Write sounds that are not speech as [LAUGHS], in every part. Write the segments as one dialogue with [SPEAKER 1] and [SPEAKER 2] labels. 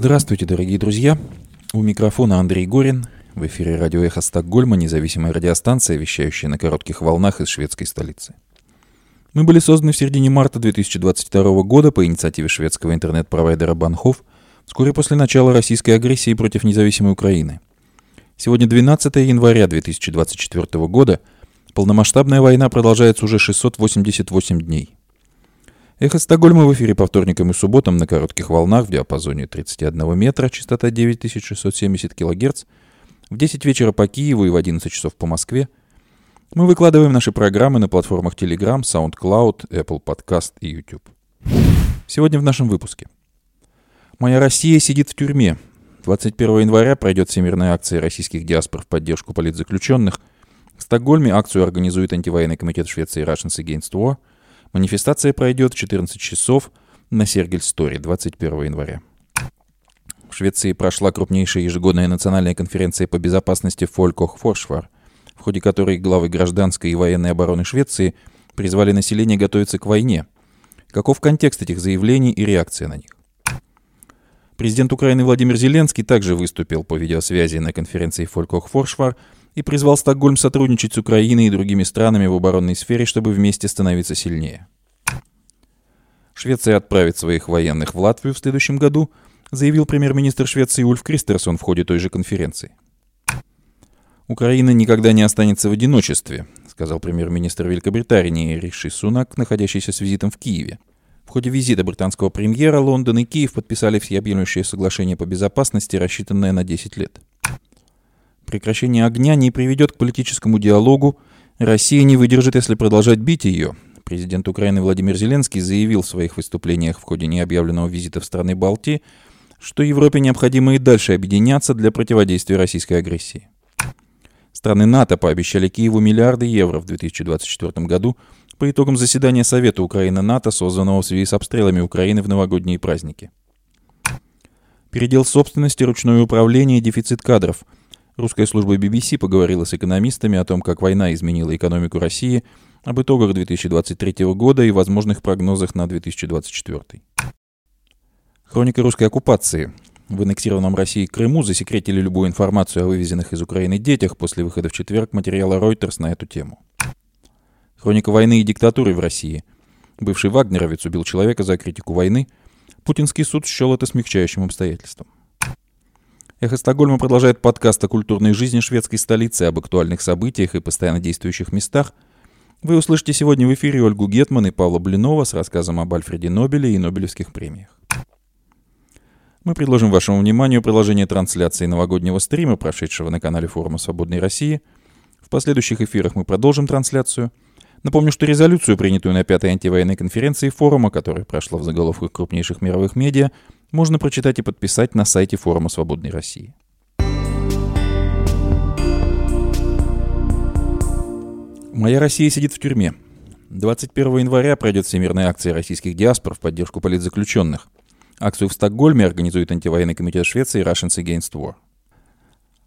[SPEAKER 1] Здравствуйте, дорогие друзья. У микрофона Андрей Горин. В эфире радио «Эхо Стокгольма», независимая радиостанция, вещающая на коротких волнах из шведской столицы. Мы были созданы в середине марта 2022 года по инициативе шведского интернет-провайдера Банхов, вскоре после начала российской агрессии против независимой Украины. Сегодня 12 января 2024 года. Полномасштабная война продолжается уже 688 дней. Эхо Стокгольма в эфире по вторникам и субботам на коротких волнах в диапазоне 31 метра, частота 9670 кГц, в 10 вечера по Киеву и в 11 часов по Москве – мы выкладываем наши программы на платформах Telegram, SoundCloud, Apple Podcast и YouTube. Сегодня в нашем выпуске. «Моя Россия сидит в тюрьме». 21 января пройдет всемирная акция российских диаспор в поддержку политзаключенных. В Стокгольме акцию организует антивоенный комитет Швеции Russians Against War. Манифестация пройдет в 14 часов на Сергель-Сторе 21 января. В Швеции прошла крупнейшая ежегодная национальная конференция по безопасности Фолькох Форшвар – в ходе которой главы гражданской и военной обороны Швеции призвали население готовиться к войне. Каков контекст этих заявлений и реакция на них? Президент Украины Владимир Зеленский также выступил по видеосвязи на конференции Фолькох Форшвар и призвал Стокгольм сотрудничать с Украиной и другими странами в оборонной сфере, чтобы вместе становиться сильнее. Швеция отправит своих военных в Латвию в следующем году, заявил премьер-министр Швеции Ульф Кристерсон в ходе той же конференции. «Украина никогда не останется в одиночестве», сказал премьер-министр Великобритании Риши Сунак, находящийся с визитом в Киеве. В ходе визита британского премьера Лондон и Киев подписали всеобъемлющее соглашение по безопасности, рассчитанное на 10 лет. Прекращение огня не приведет к политическому диалогу. Россия не выдержит, если продолжать бить ее. Президент Украины Владимир Зеленский заявил в своих выступлениях в ходе необъявленного визита в страны Балтии, что Европе необходимо и дальше объединяться для противодействия российской агрессии. Страны НАТО пообещали Киеву миллиарды евро в 2024 году по итогам заседания Совета Украины-НАТО, созданного в связи с обстрелами Украины в новогодние праздники. Передел собственности, ручное управление и дефицит кадров. Русская служба BBC поговорила с экономистами о том, как война изменила экономику России, об итогах 2023 года и возможных прогнозах на 2024. Хроника русской оккупации в аннексированном России Крыму засекретили любую информацию о вывезенных из Украины детях после выхода в четверг материала Reuters на эту тему. Хроника войны и диктатуры в России. Бывший вагнеровец убил человека за критику войны. Путинский суд счел это смягчающим обстоятельством. Эхо Стокгольма продолжает подкаст о культурной жизни шведской столицы, об актуальных событиях и постоянно действующих местах. Вы услышите сегодня в эфире Ольгу Гетман и Павла Блинова с рассказом об Альфреде Нобеле и Нобелевских премиях. Мы предложим вашему вниманию приложение трансляции новогоднего стрима, прошедшего на канале форума «Свободной России». В последующих эфирах мы продолжим трансляцию. Напомню, что резолюцию, принятую на пятой антивоенной конференции форума, которая прошла в заголовках крупнейших мировых медиа, можно прочитать и подписать на сайте форума «Свободной России». «Моя Россия сидит в тюрьме». 21 января пройдет всемирная акция российских диаспор в поддержку политзаключенных – Акцию в Стокгольме организует антивоенный комитет Швеции Russians Against War.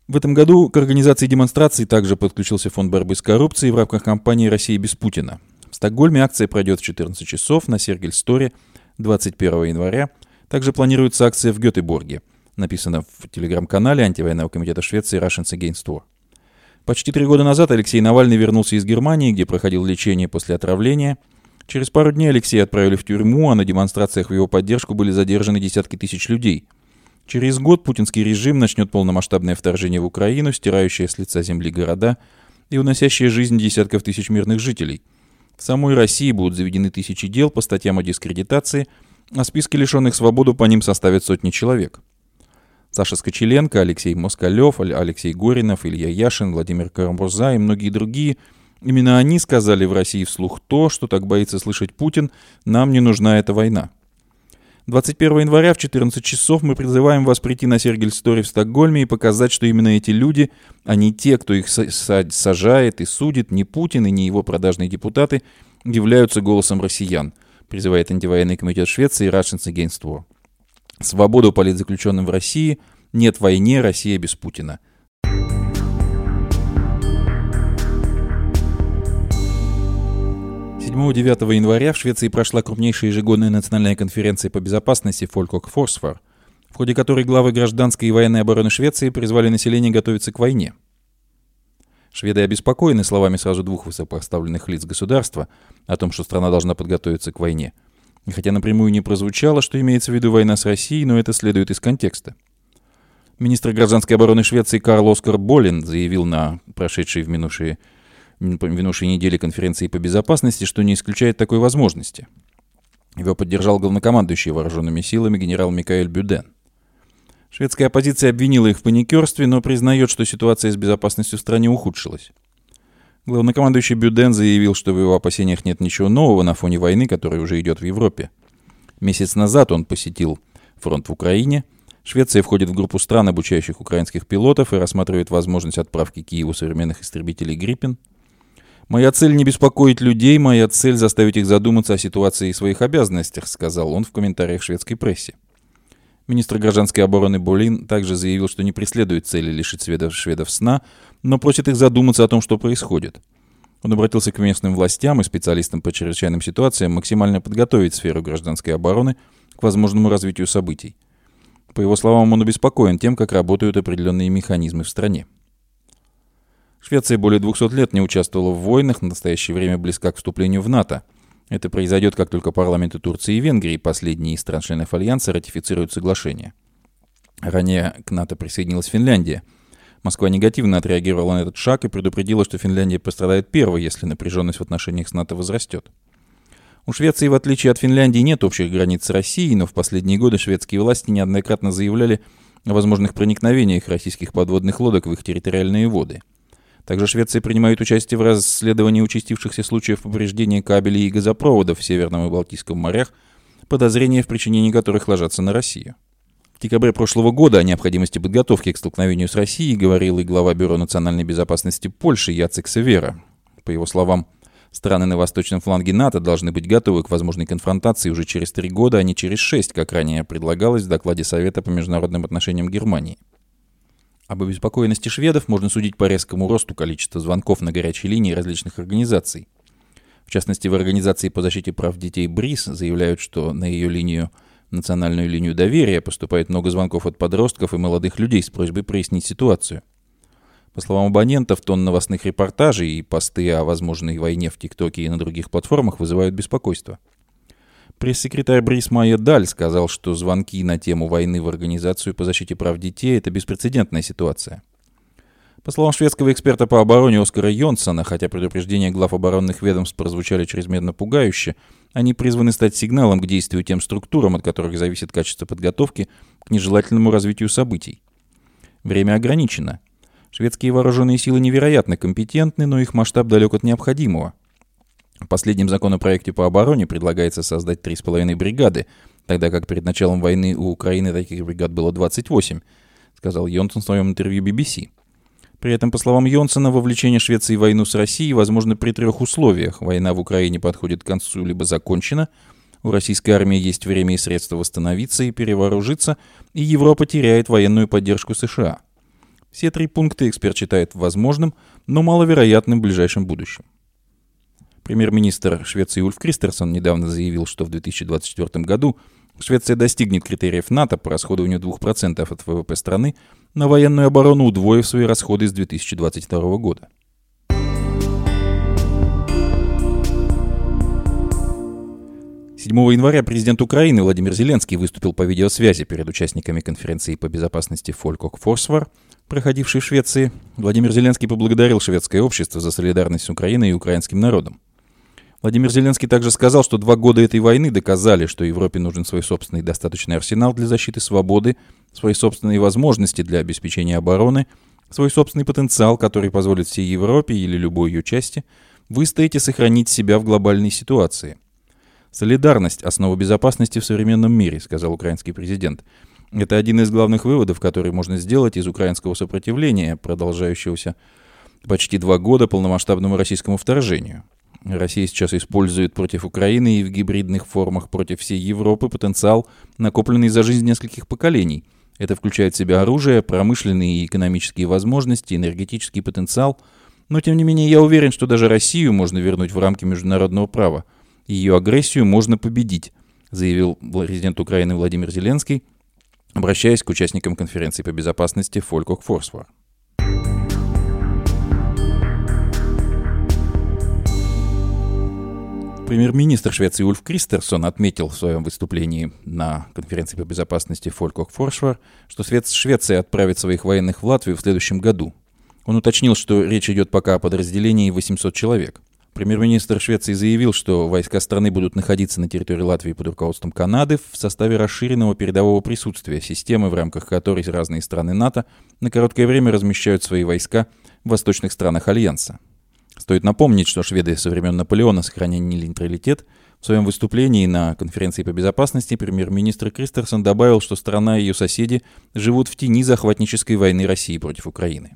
[SPEAKER 1] В этом году к организации демонстраций также подключился Фонд борьбы с коррупцией в рамках кампании «Россия без Путина». В Стокгольме акция пройдет в 14 часов на Сергель-Сторе 21 января. Также планируется акция в Гетеборге. Написано в телеграм-канале антивоенного комитета Швеции Russians Against War. Почти три года назад Алексей Навальный вернулся из Германии, где проходил лечение после отравления – Через пару дней Алексея отправили в тюрьму, а на демонстрациях в его поддержку были задержаны десятки тысяч людей. Через год путинский режим начнет полномасштабное вторжение в Украину, стирающее с лица земли города и уносящее жизнь десятков тысяч мирных жителей. В самой России будут заведены тысячи дел по статьям о дискредитации, а списки лишенных свободы по ним составят сотни человек. Саша Скочеленко, Алексей Москалев, Алексей Горинов, Илья Яшин, Владимир Карамбурза и многие другие – Именно они сказали в России вслух то, что так боится слышать Путин, нам не нужна эта война. 21 января в 14 часов мы призываем вас прийти на Сергель-Стори в Стокгольме и показать, что именно эти люди, а не те, кто их сажает и судит, не Путин и не его продажные депутаты, являются голосом россиян, призывает антивоенный комитет Швеции Russians Against War. Свободу политзаключенным в России, нет войне, Россия без Путина – 7-9 января в Швеции прошла крупнейшая ежегодная национальная конференция по безопасности Фолькок Форсфор. в ходе которой главы гражданской и военной обороны Швеции призвали население готовиться к войне. Шведы обеспокоены словами сразу двух высокопоставленных лиц государства о том, что страна должна подготовиться к войне. И хотя напрямую не прозвучало, что имеется в виду война с Россией, но это следует из контекста. Министр гражданской обороны Швеции Карл Оскар Болин заявил на прошедшей в минувшие, минувшей неделе конференции по безопасности, что не исключает такой возможности. Его поддержал главнокомандующий вооруженными силами генерал Микаэль Бюден. Шведская оппозиция обвинила их в паникерстве, но признает, что ситуация с безопасностью в стране ухудшилась. Главнокомандующий Бюден заявил, что в его опасениях нет ничего нового на фоне войны, которая уже идет в Европе. Месяц назад он посетил фронт в Украине. Швеция входит в группу стран, обучающих украинских пилотов, и рассматривает возможность отправки Киеву современных истребителей «Гриппен». «Моя цель не беспокоить людей, моя цель заставить их задуматься о ситуации и своих обязанностях», сказал он в комментариях шведской прессе. Министр гражданской обороны Болин также заявил, что не преследует цели лишить шведов, шведов сна, но просит их задуматься о том, что происходит. Он обратился к местным властям и специалистам по чрезвычайным ситуациям максимально подготовить сферу гражданской обороны к возможному развитию событий. По его словам, он обеспокоен тем, как работают определенные механизмы в стране. Швеция более 200 лет не участвовала в войнах, в настоящее время близка к вступлению в НАТО – это произойдет, как только парламенты Турции и Венгрии, последние из стран-членов Альянса, ратифицируют соглашение. Ранее к НАТО присоединилась Финляндия. Москва негативно отреагировала на этот шаг и предупредила, что Финляндия пострадает первой, если напряженность в отношениях с НАТО возрастет. У Швеции, в отличие от Финляндии, нет общих границ с Россией, но в последние годы шведские власти неоднократно заявляли о возможных проникновениях российских подводных лодок в их территориальные воды – также Швеция принимает участие в расследовании участившихся случаев повреждения кабелей и газопроводов в Северном и Балтийском морях, подозрения в причинении которых ложатся на Россию. В декабре прошлого года о необходимости подготовки к столкновению с Россией говорил и глава Бюро национальной безопасности Польши Яцек Севера. По его словам, страны на восточном фланге НАТО должны быть готовы к возможной конфронтации уже через три года, а не через шесть, как ранее предлагалось в докладе Совета по международным отношениям Германии. Об обеспокоенности шведов можно судить по резкому росту количества звонков на горячей линии различных организаций. В частности, в Организации по защите прав детей БРИС заявляют, что на ее линию, национальную линию доверия, поступает много звонков от подростков и молодых людей с просьбой прояснить ситуацию. По словам абонентов, тон новостных репортажей и посты о возможной войне в ТикТоке и на других платформах вызывают беспокойство – Пресс-секретарь Брис Майя Даль сказал, что звонки на тему войны в Организацию по защите прав детей – это беспрецедентная ситуация. По словам шведского эксперта по обороне Оскара Йонсона, хотя предупреждения глав оборонных ведомств прозвучали чрезмерно пугающе, они призваны стать сигналом к действию тем структурам, от которых зависит качество подготовки к нежелательному развитию событий. Время ограничено. Шведские вооруженные силы невероятно компетентны, но их масштаб далек от необходимого – в последнем законопроекте по обороне предлагается создать 3,5 бригады, тогда как перед началом войны у Украины таких бригад было 28, сказал Йонсон в своем интервью BBC. При этом, по словам Йонсона, вовлечение Швеции в войну с Россией возможно при трех условиях. Война в Украине подходит к концу либо закончена, у российской армии есть время и средства восстановиться и перевооружиться, и Европа теряет военную поддержку США. Все три пункта эксперт считает возможным, но маловероятным в ближайшем будущем. Премьер-министр Швеции Ульф Кристерсон недавно заявил, что в 2024 году Швеция достигнет критериев НАТО по расходованию 2% от ВВП страны на военную оборону, удвоив свои расходы с 2022 года. Седьмого января президент Украины Владимир Зеленский выступил по видеосвязи перед участниками конференции по безопасности Фолькок Форсвар, проходившей в Швеции. Владимир Зеленский поблагодарил шведское общество за солидарность с Украиной и украинским народом. Владимир Зеленский также сказал, что два года этой войны доказали, что Европе нужен свой собственный достаточный арсенал для защиты свободы, свои собственные возможности для обеспечения обороны, свой собственный потенциал, который позволит всей Европе или любой ее части выстоять и сохранить себя в глобальной ситуации. «Солидарность – основа безопасности в современном мире», – сказал украинский президент. Это один из главных выводов, который можно сделать из украинского сопротивления, продолжающегося почти два года полномасштабному российскому вторжению. Россия сейчас использует против Украины и в гибридных формах против всей Европы потенциал, накопленный за жизнь нескольких поколений. Это включает в себя оружие, промышленные и экономические возможности, энергетический потенциал. Но, тем не менее, я уверен, что даже Россию можно вернуть в рамки международного права. Ее агрессию можно победить, заявил президент Украины Владимир Зеленский обращаясь к участникам конференции по безопасности Фолькок Форсвар. Премьер-министр Швеции Ульф Кристерсон отметил в своем выступлении на конференции по безопасности Фолькок Форшвар, что Швеция отправит своих военных в Латвию в следующем году. Он уточнил, что речь идет пока о подразделении 800 человек. Премьер-министр Швеции заявил, что войска страны будут находиться на территории Латвии под руководством Канады в составе расширенного передового присутствия, системы, в рамках которой разные страны НАТО на короткое время размещают свои войска в восточных странах Альянса. Стоит напомнить, что шведы со времен Наполеона сохраняли нейтралитет. В своем выступлении на конференции по безопасности премьер-министр Кристерсон добавил, что страна и ее соседи живут в тени захватнической войны России против Украины.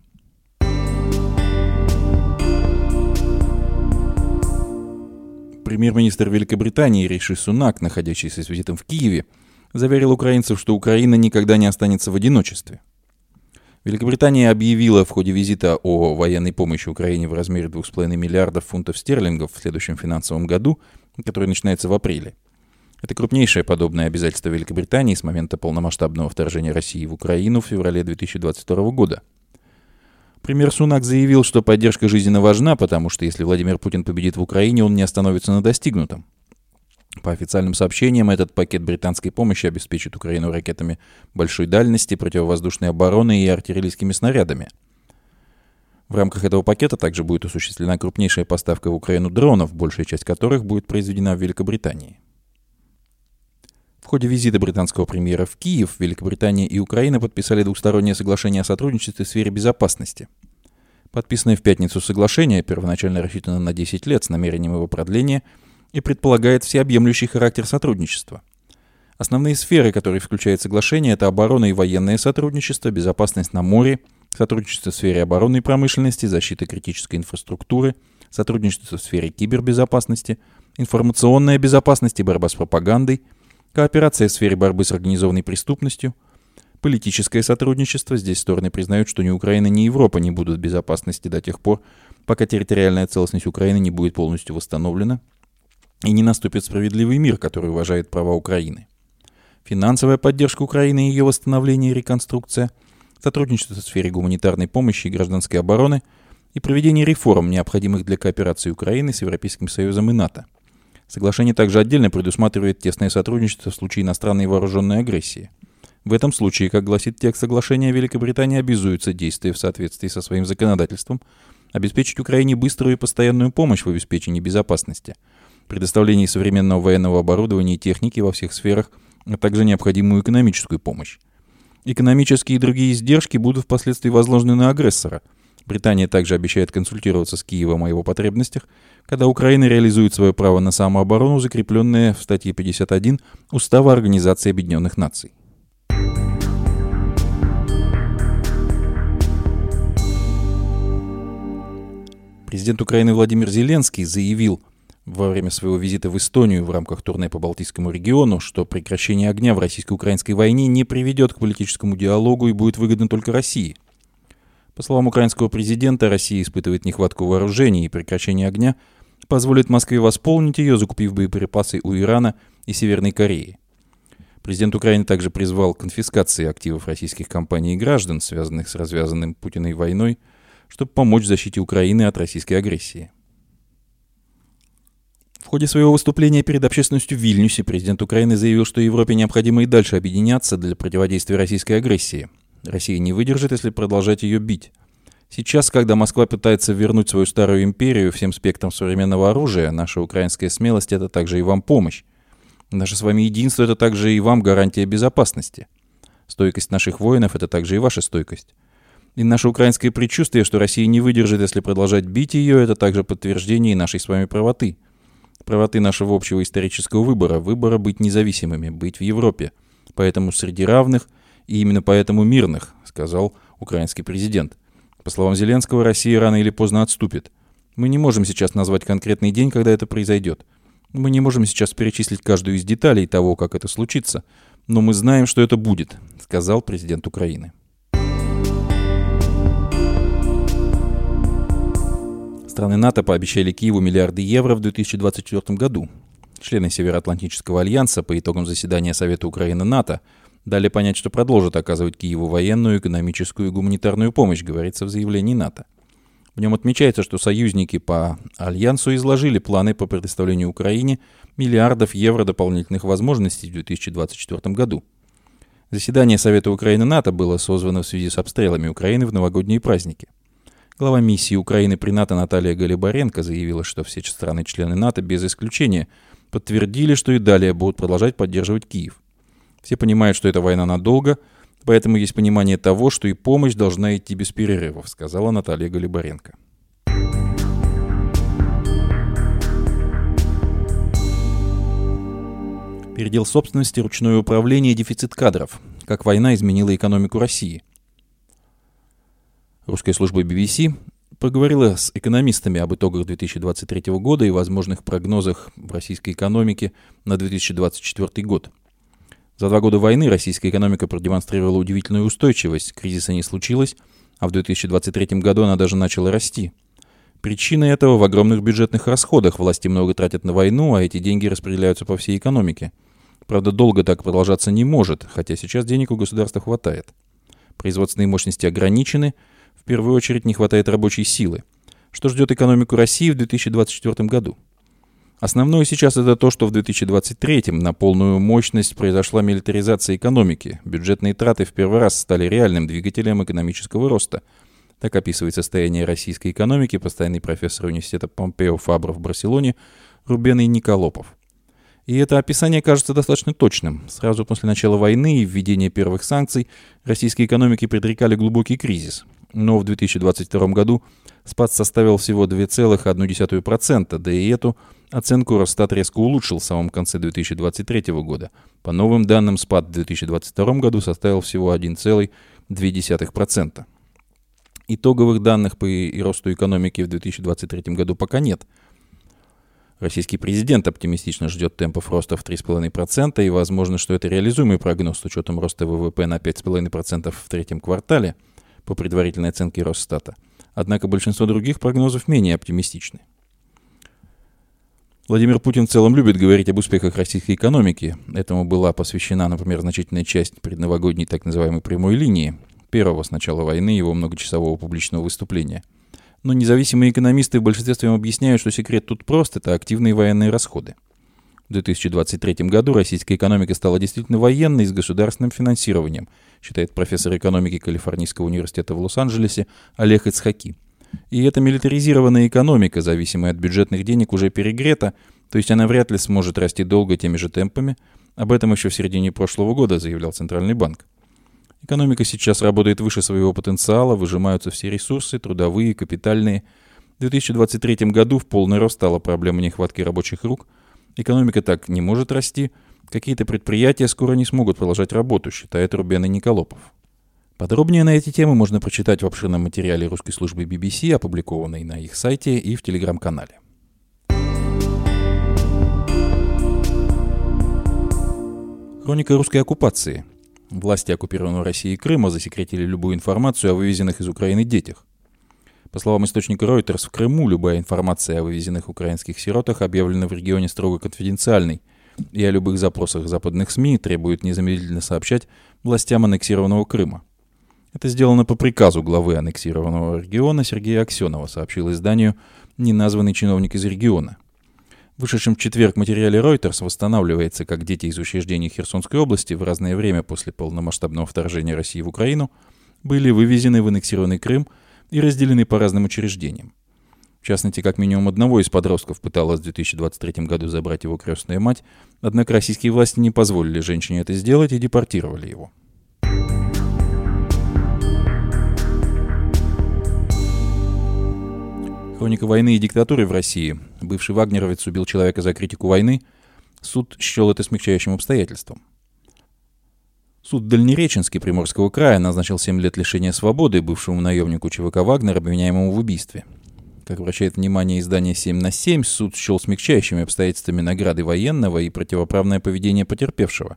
[SPEAKER 1] Премьер-министр Великобритании Риши Сунак, находящийся с визитом в Киеве, заверил украинцев, что Украина никогда не останется в одиночестве. Великобритания объявила в ходе визита о военной помощи Украине в размере 2,5 миллиардов фунтов стерлингов в следующем финансовом году, который начинается в апреле. Это крупнейшее подобное обязательство Великобритании с момента полномасштабного вторжения России в Украину в феврале 2022 года – Премьер Сунак заявил, что поддержка жизненно важна, потому что если Владимир Путин победит в Украине, он не остановится на достигнутом. По официальным сообщениям, этот пакет британской помощи обеспечит Украину ракетами большой дальности, противовоздушной обороны и артиллерийскими снарядами. В рамках этого пакета также будет осуществлена крупнейшая поставка в Украину дронов, большая часть которых будет произведена в Великобритании. В ходе визита британского премьера в Киев Великобритания и Украина подписали двухстороннее соглашение о сотрудничестве в сфере безопасности. Подписанное в пятницу соглашение первоначально рассчитано на 10 лет с намерением его продления и предполагает всеобъемлющий характер сотрудничества. Основные сферы, которые включает соглашение, это оборона и военное сотрудничество, безопасность на море, сотрудничество в сфере оборонной промышленности, защита критической инфраструктуры, сотрудничество в сфере кибербезопасности, информационная безопасность и борьба с пропагандой – Кооперация в сфере борьбы с организованной преступностью. Политическое сотрудничество. Здесь стороны признают, что ни Украина, ни Европа не будут в безопасности до тех пор, пока территориальная целостность Украины не будет полностью восстановлена и не наступит справедливый мир, который уважает права Украины. Финансовая поддержка Украины и ее восстановление и реконструкция, сотрудничество в сфере гуманитарной помощи и гражданской обороны и проведение реформ, необходимых для кооперации Украины с Европейским Союзом и НАТО – Соглашение также отдельно предусматривает тесное сотрудничество в случае иностранной вооруженной агрессии. В этом случае, как гласит текст соглашения, Великобритания обязуется, действуя в соответствии со своим законодательством, обеспечить Украине быструю и постоянную помощь в обеспечении безопасности, предоставлении современного военного оборудования и техники во всех сферах, а также необходимую экономическую помощь. Экономические и другие издержки будут впоследствии возложены на агрессора – Британия также обещает консультироваться с Киевом о его потребностях, когда Украина реализует свое право на самооборону, закрепленное в статье 51 Устава Организации Объединенных Наций. Президент Украины Владимир Зеленский заявил во время своего визита в Эстонию в рамках турне по Балтийскому региону, что прекращение огня в российско-украинской войне не приведет к политическому диалогу и будет выгодно только России – по словам украинского президента, Россия испытывает нехватку вооружений и прекращение огня позволит Москве восполнить ее, закупив боеприпасы у Ирана и Северной Кореи. Президент Украины также призвал к конфискации активов российских компаний и граждан, связанных с развязанным Путиной войной, чтобы помочь в защите Украины от российской агрессии. В ходе своего выступления перед общественностью в Вильнюсе президент Украины заявил, что Европе необходимо и дальше объединяться для противодействия российской агрессии – Россия не выдержит, если продолжать ее бить. Сейчас, когда Москва пытается вернуть свою старую империю всем спектром современного оружия, наша украинская смелость — это также и вам помощь. Наше с вами единство — это также и вам гарантия безопасности. Стойкость наших воинов — это также и ваша стойкость. И наше украинское предчувствие, что Россия не выдержит, если продолжать бить ее, это также подтверждение нашей с вами правоты. Правоты нашего общего исторического выбора, выбора быть независимыми, быть в Европе. Поэтому среди равных и именно поэтому мирных, сказал украинский президент. По словам Зеленского, Россия рано или поздно отступит. Мы не можем сейчас назвать конкретный день, когда это произойдет. Мы не можем сейчас перечислить каждую из деталей того, как это случится, но мы знаем, что это будет, сказал президент Украины. Страны НАТО пообещали Киеву миллиарды евро в 2024 году. Члены Североатлантического альянса по итогам заседания Совета Украины-НАТО дали понять, что продолжат оказывать Киеву военную, экономическую и гуманитарную помощь, говорится в заявлении НАТО. В нем отмечается, что союзники по Альянсу изложили планы по предоставлению Украине миллиардов евро дополнительных возможностей в 2024 году. Заседание Совета Украины НАТО было созвано в связи с обстрелами Украины в новогодние праздники. Глава миссии Украины при НАТО Наталья Галибаренко заявила, что все страны-члены НАТО без исключения подтвердили, что и далее будут продолжать поддерживать Киев. Все понимают, что эта война надолго, поэтому есть понимание того, что и помощь должна идти без перерывов, сказала Наталья Галибаренко. Передел собственности, ручное управление и дефицит кадров. Как война изменила экономику России. Русская служба BBC поговорила с экономистами об итогах 2023 года и возможных прогнозах в российской экономике на 2024 год. За два года войны российская экономика продемонстрировала удивительную устойчивость, кризиса не случилось, а в 2023 году она даже начала расти. Причина этого в огромных бюджетных расходах. Власти много тратят на войну, а эти деньги распределяются по всей экономике. Правда, долго так продолжаться не может, хотя сейчас денег у государства хватает. Производственные мощности ограничены – первую очередь не хватает рабочей силы. Что ждет экономику России в 2024 году? Основное сейчас это то, что в 2023 на полную мощность произошла милитаризация экономики. Бюджетные траты в первый раз стали реальным двигателем экономического роста. Так описывает состояние российской экономики постоянный профессор университета Помпео Фабро в Барселоне Рубен Николопов. И это описание кажется достаточно точным. Сразу после начала войны и введения первых санкций российской экономике предрекали глубокий кризис но в 2022 году спад составил всего 2,1%, да и эту оценку Росстат резко улучшил в самом конце 2023 года. По новым данным, спад в 2022 году составил всего 1,2%. Итоговых данных по росту экономики в 2023 году пока нет. Российский президент оптимистично ждет темпов роста в 3,5%, и возможно, что это реализуемый прогноз с учетом роста ВВП на 5,5% в третьем квартале – по предварительной оценке Росстата. Однако большинство других прогнозов менее оптимистичны. Владимир Путин в целом любит говорить об успехах российской экономики. Этому была посвящена, например, значительная часть предновогодней так называемой прямой линии, первого с начала войны его многочасового публичного выступления. Но независимые экономисты в большинстве своем объясняют, что секрет тут прост – это активные военные расходы – в 2023 году российская экономика стала действительно военной с государственным финансированием, считает профессор экономики Калифорнийского университета в Лос-Анджелесе Олег Ицхаки. И эта милитаризированная экономика, зависимая от бюджетных денег, уже перегрета, то есть она вряд ли сможет расти долго теми же темпами. Об этом еще в середине прошлого года заявлял Центральный банк. Экономика сейчас работает выше своего потенциала, выжимаются все ресурсы, трудовые, капитальные. В 2023 году в полный рост стала проблема нехватки рабочих рук – Экономика так не может расти. Какие-то предприятия скоро не смогут продолжать работу, считает Рубен и Николопов. Подробнее на эти темы можно прочитать в обширном материале русской службы BBC, опубликованной на их сайте и в телеграм-канале. Хроника русской оккупации. Власти оккупированного России Крыма засекретили любую информацию о вывезенных из Украины детях. По словам источника Reuters, в Крыму любая информация о вывезенных украинских сиротах объявлена в регионе строго конфиденциальной, и о любых запросах западных СМИ требует незамедлительно сообщать властям аннексированного Крыма. Это сделано по приказу главы аннексированного региона Сергея Аксенова, сообщил изданию неназванный чиновник из региона. В вышедшем в четверг материале Reuters восстанавливается, как дети из учреждений Херсонской области в разное время после полномасштабного вторжения России в Украину были вывезены в аннексированный Крым – и разделены по разным учреждениям. В частности, как минимум одного из подростков пыталась в 2023 году забрать его крестная мать, однако российские власти не позволили женщине это сделать и депортировали его. Хроника войны и диктатуры в России. Бывший вагнеровец убил человека за критику войны. Суд счел это смягчающим обстоятельством. Суд Дальнереченский Приморского края назначил 7 лет лишения свободы бывшему наемнику ЧВК «Вагнер», обвиняемому в убийстве. Как обращает внимание издание 7 на 7, суд счел смягчающими обстоятельствами награды военного и противоправное поведение потерпевшего.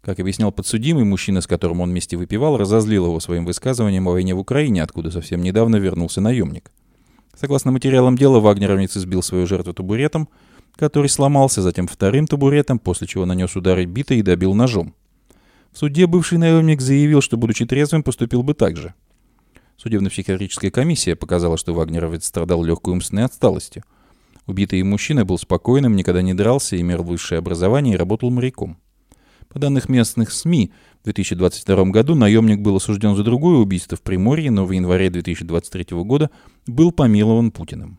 [SPEAKER 1] Как объяснял подсудимый, мужчина, с которым он вместе выпивал, разозлил его своим высказыванием о войне в Украине, откуда совсем недавно вернулся наемник. Согласно материалам дела, вагнеровец избил свою жертву табуретом, который сломался, затем вторым табуретом, после чего нанес удары битой и добил ножом. В суде бывший наемник заявил, что, будучи трезвым, поступил бы так же. Судебно-психиатрическая комиссия показала, что Вагнеровец страдал легкой умственной отсталостью. Убитый мужчина был спокойным, никогда не дрался, имел высшее образование и работал моряком. По данным местных СМИ, в 2022 году наемник был осужден за другое убийство в Приморье, но в январе 2023 года был помилован Путиным.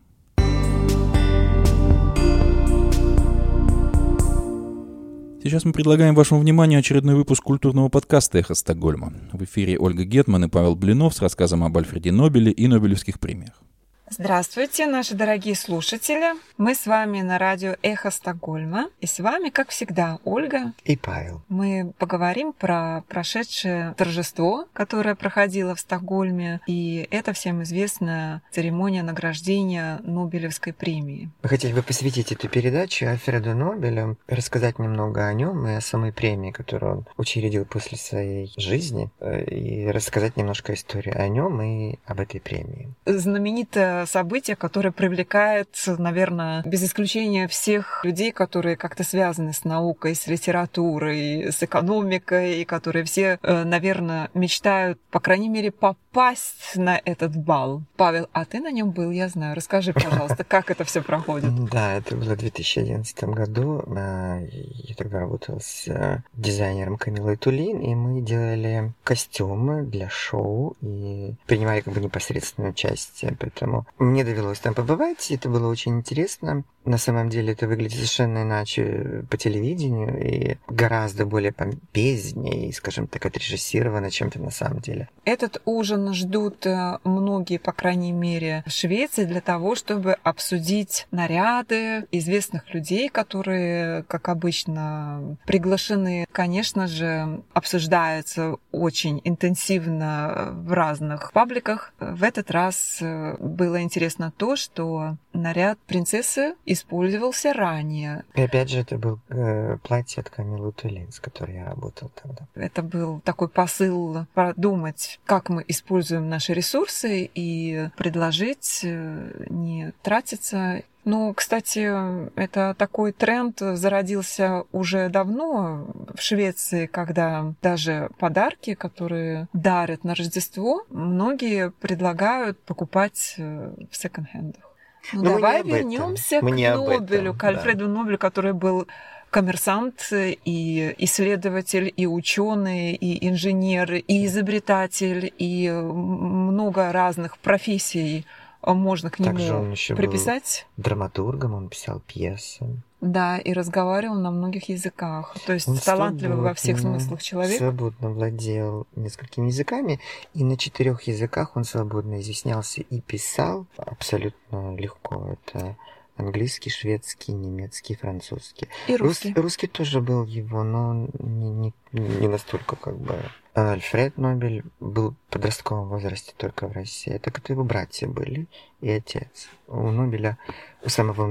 [SPEAKER 1] Сейчас мы предлагаем вашему вниманию очередной выпуск культурного подкаста «Эхо Стокгольма». В эфире Ольга Гетман и Павел Блинов с рассказом об Альфреде Нобеле и Нобелевских премиях.
[SPEAKER 2] Здравствуйте, наши дорогие слушатели. Мы с вами на радио «Эхо Стокгольма». И с вами, как всегда, Ольга
[SPEAKER 3] и Павел.
[SPEAKER 2] Мы поговорим про прошедшее торжество, которое проходило в Стокгольме. И это всем известная церемония награждения Нобелевской премии.
[SPEAKER 3] Мы хотели бы посвятить эту передачу Альфреду Нобелю, рассказать немного о нем и о самой премии, которую он учредил после своей жизни, э, и рассказать немножко историю о нем и об этой премии.
[SPEAKER 2] Знаменитая событие, которое привлекает, наверное, без исключения всех людей, которые как-то связаны с наукой, с литературой, с экономикой, и которые все, э, наверное, мечтают, по крайней мере, попасть на этот бал. Павел, а ты на нем был, я знаю. Расскажи, пожалуйста, как это все проходит? [LAUGHS]
[SPEAKER 3] Да, это было в 2011 году. Э, я тогда работал с э, дизайнером Камилой Тулин, и мы делали костюмы для шоу и принимали как бы непосредственное участие. Поэтому мне довелось там побывать, это было очень интересно. На самом деле это выглядит совершенно иначе по телевидению и гораздо более помпезнее и, скажем так, отрежиссировано, чем это на самом деле.
[SPEAKER 2] Этот ужин ждут э, многие, по крайней мере, в Швеции для того, чтобы обсудить наряды известных людей, которые, как обычно, приглашены. Конечно же, обсуждается очень интенсивно в разных пабликах. В этот раз э, было интересно то, что наряд принцессы использовался ранее.
[SPEAKER 3] И опять же, это был э, платье от Камилы Тулин, с которой я работал тогда.
[SPEAKER 2] Это был такой посыл продумать, как мы используем наши ресурсы и предложить э, не тратиться ну, кстати, это такой тренд зародился уже давно в Швеции, когда даже подарки, которые дарят на Рождество, многие предлагают покупать э, в секонд-хендах. Ну, Но давай вернемся к Нобелю, к Альфреду да. Нобелю, который был коммерсант и исследователь, и ученый, и инженер, и изобретатель, и много разных профессий можно к нему он еще приписать.
[SPEAKER 3] Был драматургом, он писал пьесы.
[SPEAKER 2] Да, и разговаривал на многих языках. То есть он талантливый во всех смыслах человек.
[SPEAKER 3] Свободно владел несколькими языками, и на четырех языках он свободно изъяснялся и писал абсолютно легко. Это английский, шведский, немецкий, французский.
[SPEAKER 2] И русский.
[SPEAKER 3] Рус, русский тоже был его, но не, не, не настолько как бы. Альфред Нобель был в подростковом возрасте только в России, так это его братья были и отец. У Нобеля, у самого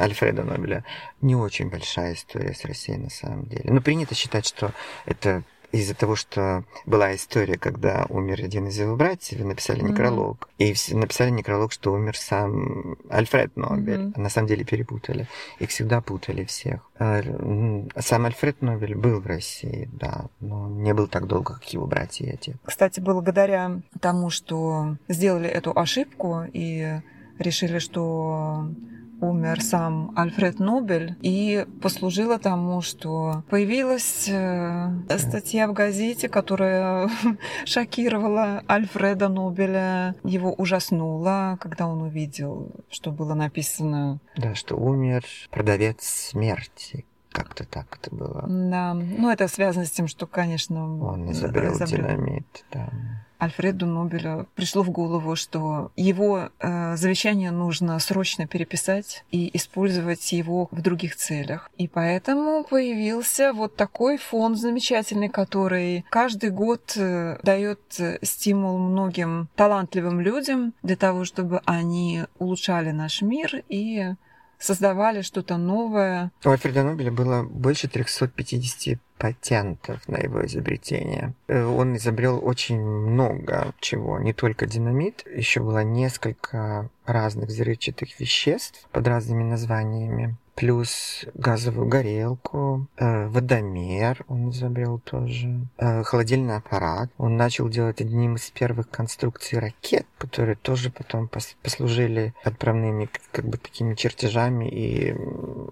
[SPEAKER 3] Альфреда Нобеля не очень большая история с Россией на самом деле. Но принято считать, что это из-за того, что была история, когда умер один из его братьев, и написали некролог. Mm-hmm. И все написали некролог, что умер сам Альфред Нобель. Mm-hmm. На самом деле перепутали. Их всегда путали всех. А, сам Альфред Нобель был в России, да, но не был так долго, как его братья и отец.
[SPEAKER 2] Кстати, благодаря тому, что сделали эту ошибку и решили, что умер сам Альфред Нобель, и послужило тому, что появилась э, статья в газете, которая [LAUGHS] шокировала Альфреда Нобеля. Его ужаснула, когда он увидел, что было написано.
[SPEAKER 3] Да, что умер продавец смерти. Как-то так это было.
[SPEAKER 2] Да, ну это связано с тем, что, конечно...
[SPEAKER 3] Он изобрел, изобрел. динамит, да.
[SPEAKER 2] Альфреду Нобелю пришло в голову, что его э, завещание нужно срочно переписать и использовать его в других целях. И поэтому появился вот такой фонд замечательный, который каждый год э, дает стимул многим талантливым людям для того, чтобы они улучшали наш мир и создавали что-то новое.
[SPEAKER 3] У Альфреда Нобеля было больше 350 патентов на его изобретение. Э, он изобрел очень много чего, не только динамит, еще было несколько разных взрывчатых веществ под разными названиями. Плюс газовую горелку, э, водомер он изобрел тоже, э, холодильный аппарат. Он начал делать одним из первых конструкций ракет, которые тоже потом пос послужили отправными как бы такими чертежами и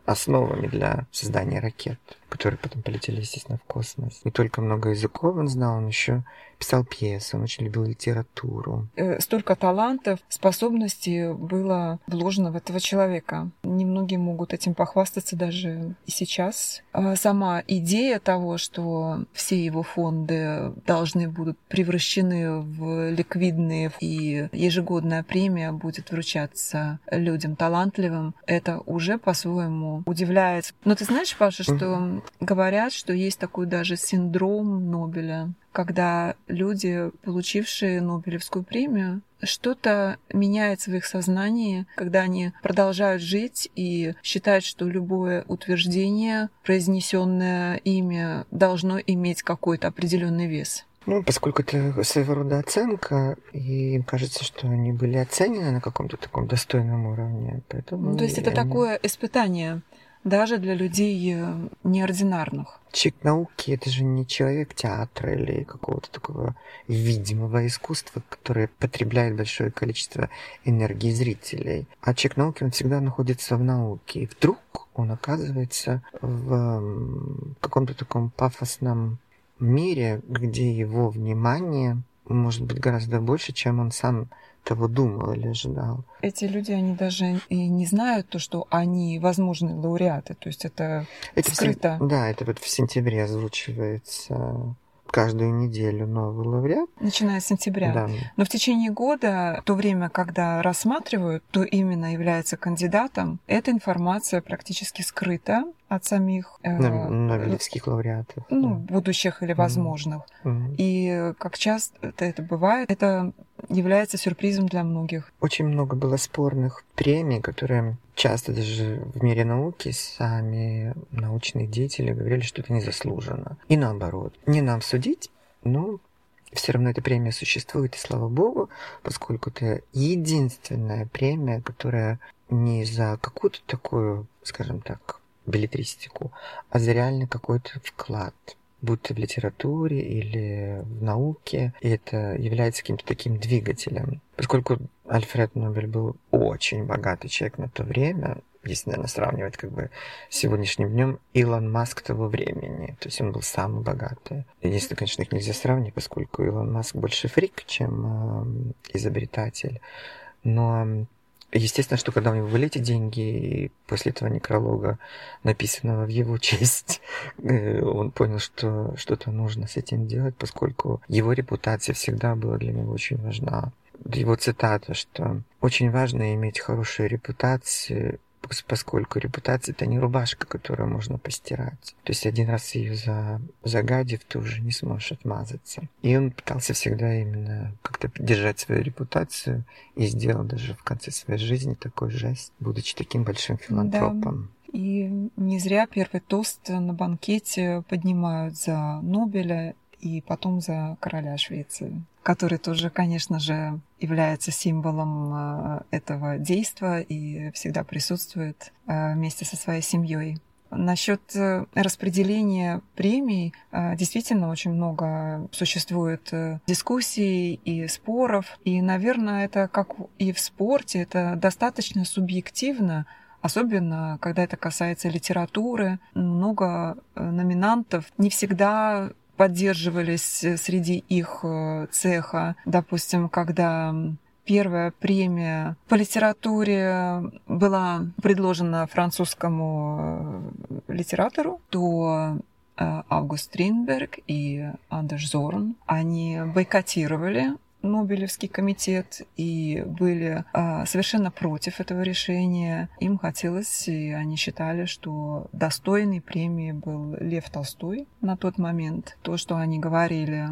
[SPEAKER 3] основами для создания ракет которые потом полетели, естественно, в космос. Не только много языков он знал, он еще писал пьесы, он очень любил литературу.
[SPEAKER 2] Э, столько талантов, способностей было вложено в этого человека. Немногие могут этим похвастаться даже и сейчас. А сама идея того, что все его фонды должны будут превращены в ликвидные и ежегодная премия будет вручаться людям талантливым, это уже по-своему удивляет. Но ты знаешь, Паша, что говорят, что есть такой даже синдром Нобеля, когда люди, получившие Нобелевскую премию, что-то меняется в их сознании, когда они продолжают жить и считают, что любое утверждение, произнесенное ими, должно иметь какой-то определенный вес.
[SPEAKER 3] Ну, поскольку это своего рода оценка, и им кажется, что они были оценены на каком-то таком достойном уровне. Поэтому
[SPEAKER 2] ну, то есть это они... такое испытание даже для людей э, неординарных.
[SPEAKER 3] Человек науки — это же не человек театра или какого-то такого видимого искусства, которое потребляет большое количество энергии зрителей. А человек науки, он всегда находится в науке. И вдруг он оказывается в каком-то таком пафосном мире, где его внимание может быть гораздо больше, чем он сам того думал или ожидал.
[SPEAKER 2] Эти люди, они даже и не знают то, что они возможные лауреаты. То есть это, это скрыто.
[SPEAKER 3] В, да, это вот в сентябре озвучивается каждую неделю новый лауреат.
[SPEAKER 2] Начиная с сентября. Да. Но в течение года, то время, когда рассматривают, кто именно является кандидатом, эта информация практически скрыта от самих
[SPEAKER 3] э, Нобелевских лауреатов.
[SPEAKER 2] Ну, будущих или возможных. Mm-hmm. И как часто это бывает, это является сюрпризом для многих.
[SPEAKER 3] Очень много было спорных премий, которые часто даже в мире науки сами научные деятели говорили, что это незаслуженно. И наоборот. Не нам судить, но все равно эта премия существует, и слава богу, поскольку это единственная премия, которая не за какую-то такую, скажем так, билетристику, а за реальный какой-то вклад будь то в литературе или в науке, и это является каким-то таким двигателем. Поскольку Альфред Нобель был очень богатый человек на то время, если, наверное, сравнивать как бы с сегодняшним днем, Илон Маск того времени. То есть он был самый богатый. Если, конечно, их нельзя сравнивать, поскольку Илон Маск больше фрик, чем э, изобретатель. Но Естественно, что когда у него были эти деньги, и после этого некролога, написанного в его [LAUGHS] честь, э, он понял, что что-то нужно с этим делать, поскольку его репутация всегда была для него очень важна. Его цитата, что очень важно иметь хорошую репутацию, поскольку репутация это не рубашка, которую можно постирать. То есть один раз ее за, загадив, ты уже не сможешь отмазаться. И он пытался всегда именно как-то держать свою репутацию и сделал даже в конце своей жизни такой жест, будучи таким большим филантропом.
[SPEAKER 2] Да. И не зря первый тост на банкете поднимают за Нобеля и потом за короля Швеции, который тоже, конечно же, является символом э, этого действия и всегда присутствует э, вместе со своей семьей. Насчет э, распределения премий действительно очень много существует дискуссий и споров. И, наверное, это как и в спорте, это достаточно субъективно, особенно когда это касается литературы. Много номинантов не всегда поддерживались э, среди их э, цеха. Допустим, когда первая премия по литературе была предложена французскому э, литератору, то Август Стринберг и Андерс Зорн, они бойкотировали Нобелевский комитет и были а, совершенно против этого решения. Им хотелось, и они считали, что достойной премии был Лев Толстой на тот момент. То, что они говорили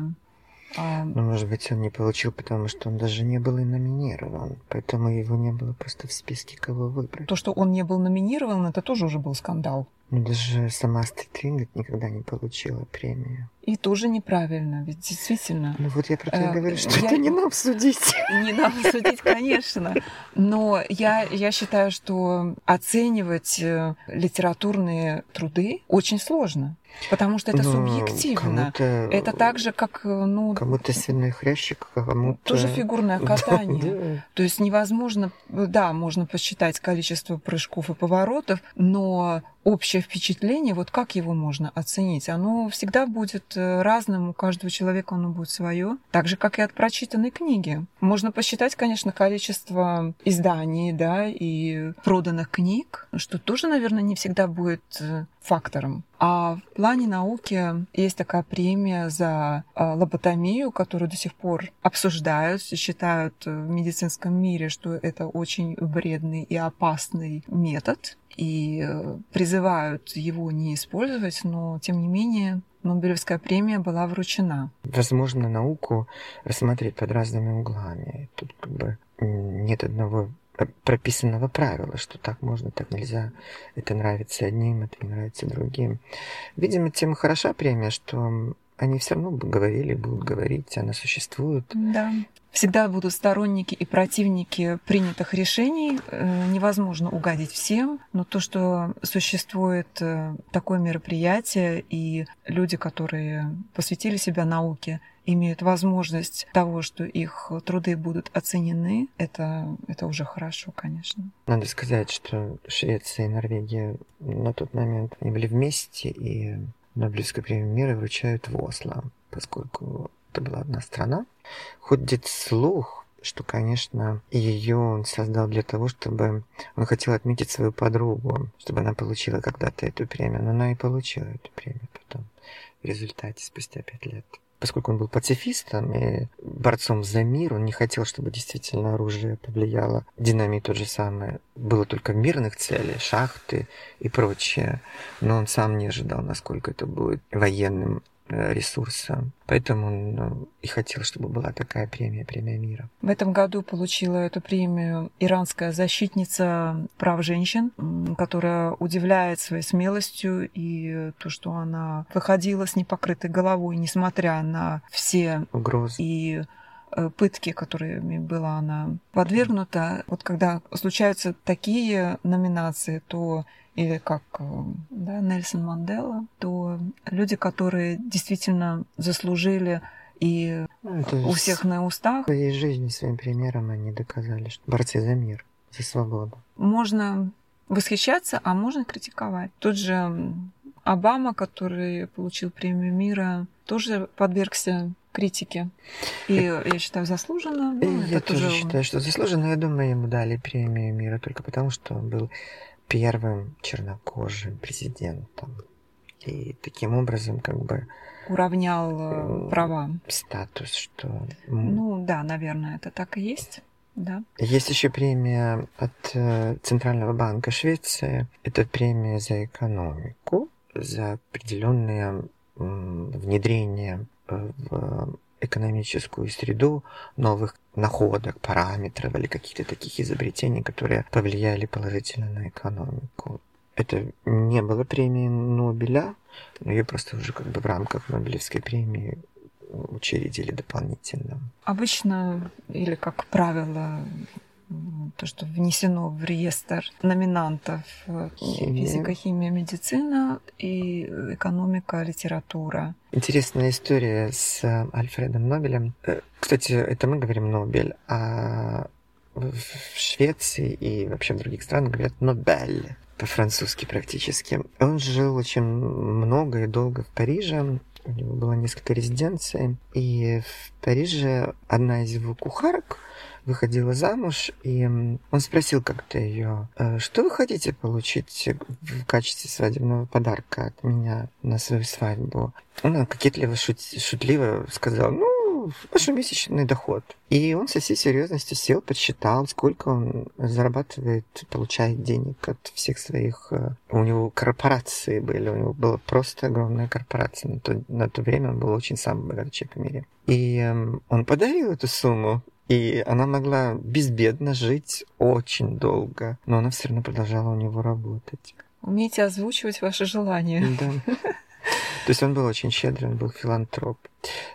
[SPEAKER 3] а... Ну, может быть, он не получил, потому что он даже не был и номинирован. Поэтому его не было просто в списке, кого выбрать.
[SPEAKER 2] То, что он не был номинирован, это тоже уже был скандал.
[SPEAKER 3] Ну, даже сама Лингрид никогда не получила премию.
[SPEAKER 2] И тоже неправильно, ведь действительно.
[SPEAKER 3] Ну вот я про то и говорю, что я... это не нам судить. [LAUGHS]
[SPEAKER 2] Не нам судить, конечно. Но я, я считаю, что оценивать э, литературные труды очень сложно. Потому что это ну, субъективно. Это так же, как... Э, ну,
[SPEAKER 3] кому-то свиной хрящик, кому-то...
[SPEAKER 2] Тоже фигурное [LAUGHS] катание. То есть невозможно... Да, можно посчитать количество прыжков и поворотов, но общее впечатление, вот как его можно оценить? Оно всегда будет э, разным, у каждого человека оно будет свое. Так же, как и от прочитанной книги. Можно посчитать, конечно, количество изданий, да, и проданных книг, что тоже, наверное, не всегда будет э, фактором. А в плане науки есть такая премия за э, лоботомию, которую до сих пор обсуждают, считают в медицинском мире, что это очень вредный и опасный метод и э, призывают его не использовать, но тем не менее Нобелевская премия была вручена.
[SPEAKER 3] Возможно, науку рассмотреть под разными углами. Тут как бы нет одного прописанного правила, что так можно, так нельзя. Это нравится одним, это не нравится другим. Видимо, тем хороша премия, что они все равно говорили, будут говорить, она существует.
[SPEAKER 2] Да. Всегда будут сторонники и противники принятых решений. Э, невозможно угодить всем, но то, что существует э, такое мероприятие, и люди, которые посвятили себя науке, имеют возможность того, что их труды будут оценены, это, это уже хорошо, конечно.
[SPEAKER 3] Надо сказать, что Швеция и Норвегия на тот момент они были вместе, и Нобелевскую премию мира вручают в Осло, поскольку это была одна страна. Ходит слух, что, конечно, ее он создал для того, чтобы он хотел отметить свою подругу, чтобы она получила когда-то эту премию. Но она и получила эту премию потом, в результате, спустя пять лет. Поскольку он был пацифистом и борцом за мир, он не хотел, чтобы действительно оружие повлияло. Динамит тот же самый. Было только мирных целях, шахты и прочее. Но он сам не ожидал, насколько это будет военным ресурса. Поэтому ну, и хотел, чтобы была такая премия, премия мира.
[SPEAKER 2] В этом году получила эту премию иранская защитница прав женщин, которая удивляет своей смелостью и то, что она выходила с непокрытой головой, несмотря на все
[SPEAKER 3] угрозы
[SPEAKER 2] и э, пытки, которыми была она подвергнута. Вот когда случаются такие номинации, то или как э, да, Нельсон Мандела, то люди, которые действительно заслужили и ну, у всех на устах.
[SPEAKER 3] Своей жизни, своим примером они доказали, что борцы за мир, за свободу.
[SPEAKER 2] Можно восхищаться, а можно критиковать. Тот же Обама, который получил премию мира, тоже подвергся критике. И я считаю, заслуженно.
[SPEAKER 3] Ну, я тоже, тоже считаю, что заслуженно. Я думаю, ему дали премию мира только потому, что он был первым чернокожим президентом. И таким образом как бы
[SPEAKER 2] уравнял э, права.
[SPEAKER 3] Статус, что...
[SPEAKER 2] Ну да, наверное, это так и есть. Да.
[SPEAKER 3] Есть еще премия от э, Центрального банка Швеции. Это премия за экономику, за определенное внедрение в экономическую среду новых находок, параметров или каких-то таких изобретений, которые повлияли положительно на экономику. Это не было премии Нобеля, но ее просто уже как бы в рамках Нобелевской премии учредили дополнительно.
[SPEAKER 2] Обычно, или как правило, то, что внесено в реестр номинантов э, химия. физика, химия, медицина и экономика, литература.
[SPEAKER 3] Интересная история с э, Альфредом Нобелем. Э, кстати, это мы говорим Нобель, а в Швеции и вообще в других странах говорят Нобель по-французски практически. Он жил очень много и долго в Париже. У него было несколько резиденций. И в Париже одна из его кухарок выходила замуж, и он спросил как-то ее, «Э, что вы хотите получить в качестве свадебного подарка от меня на свою свадьбу? Она кокетливо, шут, шутливо сказала, ну, ваш месячный доход. И он со всей серьезностью сел, подсчитал, сколько он зарабатывает, получает денег от всех своих... Э, у него корпорации были, у него была просто огромная корпорация. На то, на то время он был очень самый богатый человек в мире. И он подарил эту сумму и она могла безбедно жить очень долго, но она все равно продолжала у него работать.
[SPEAKER 2] Умейте озвучивать ваши желания.
[SPEAKER 3] Да. То есть он был очень щедрый, он был филантроп.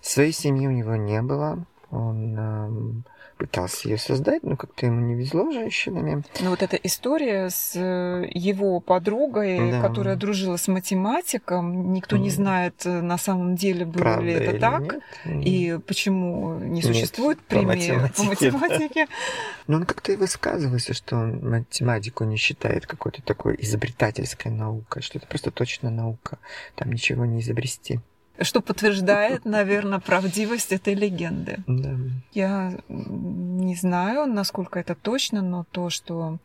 [SPEAKER 3] Своей семьи у него не было. Он эм, пытался ее создать, но как-то ему не везло женщинами.
[SPEAKER 2] Ну вот эта история с э, его подругой, да. которая дружила с математиком, никто не знает э, на самом деле, было
[SPEAKER 3] Правда
[SPEAKER 2] ли это так,
[SPEAKER 3] нет?
[SPEAKER 2] и почему не существует нет, премии по математике. По математике. [LAUGHS]
[SPEAKER 3] Но он как-то и высказывался, что он математику не считает какой-то такой изобретательской наукой, что это просто точно наука, там ничего не изобрести
[SPEAKER 2] что подтверждает, наверное, правдивость этой легенды.
[SPEAKER 3] Да.
[SPEAKER 2] Я не знаю, насколько это точно, но то, что,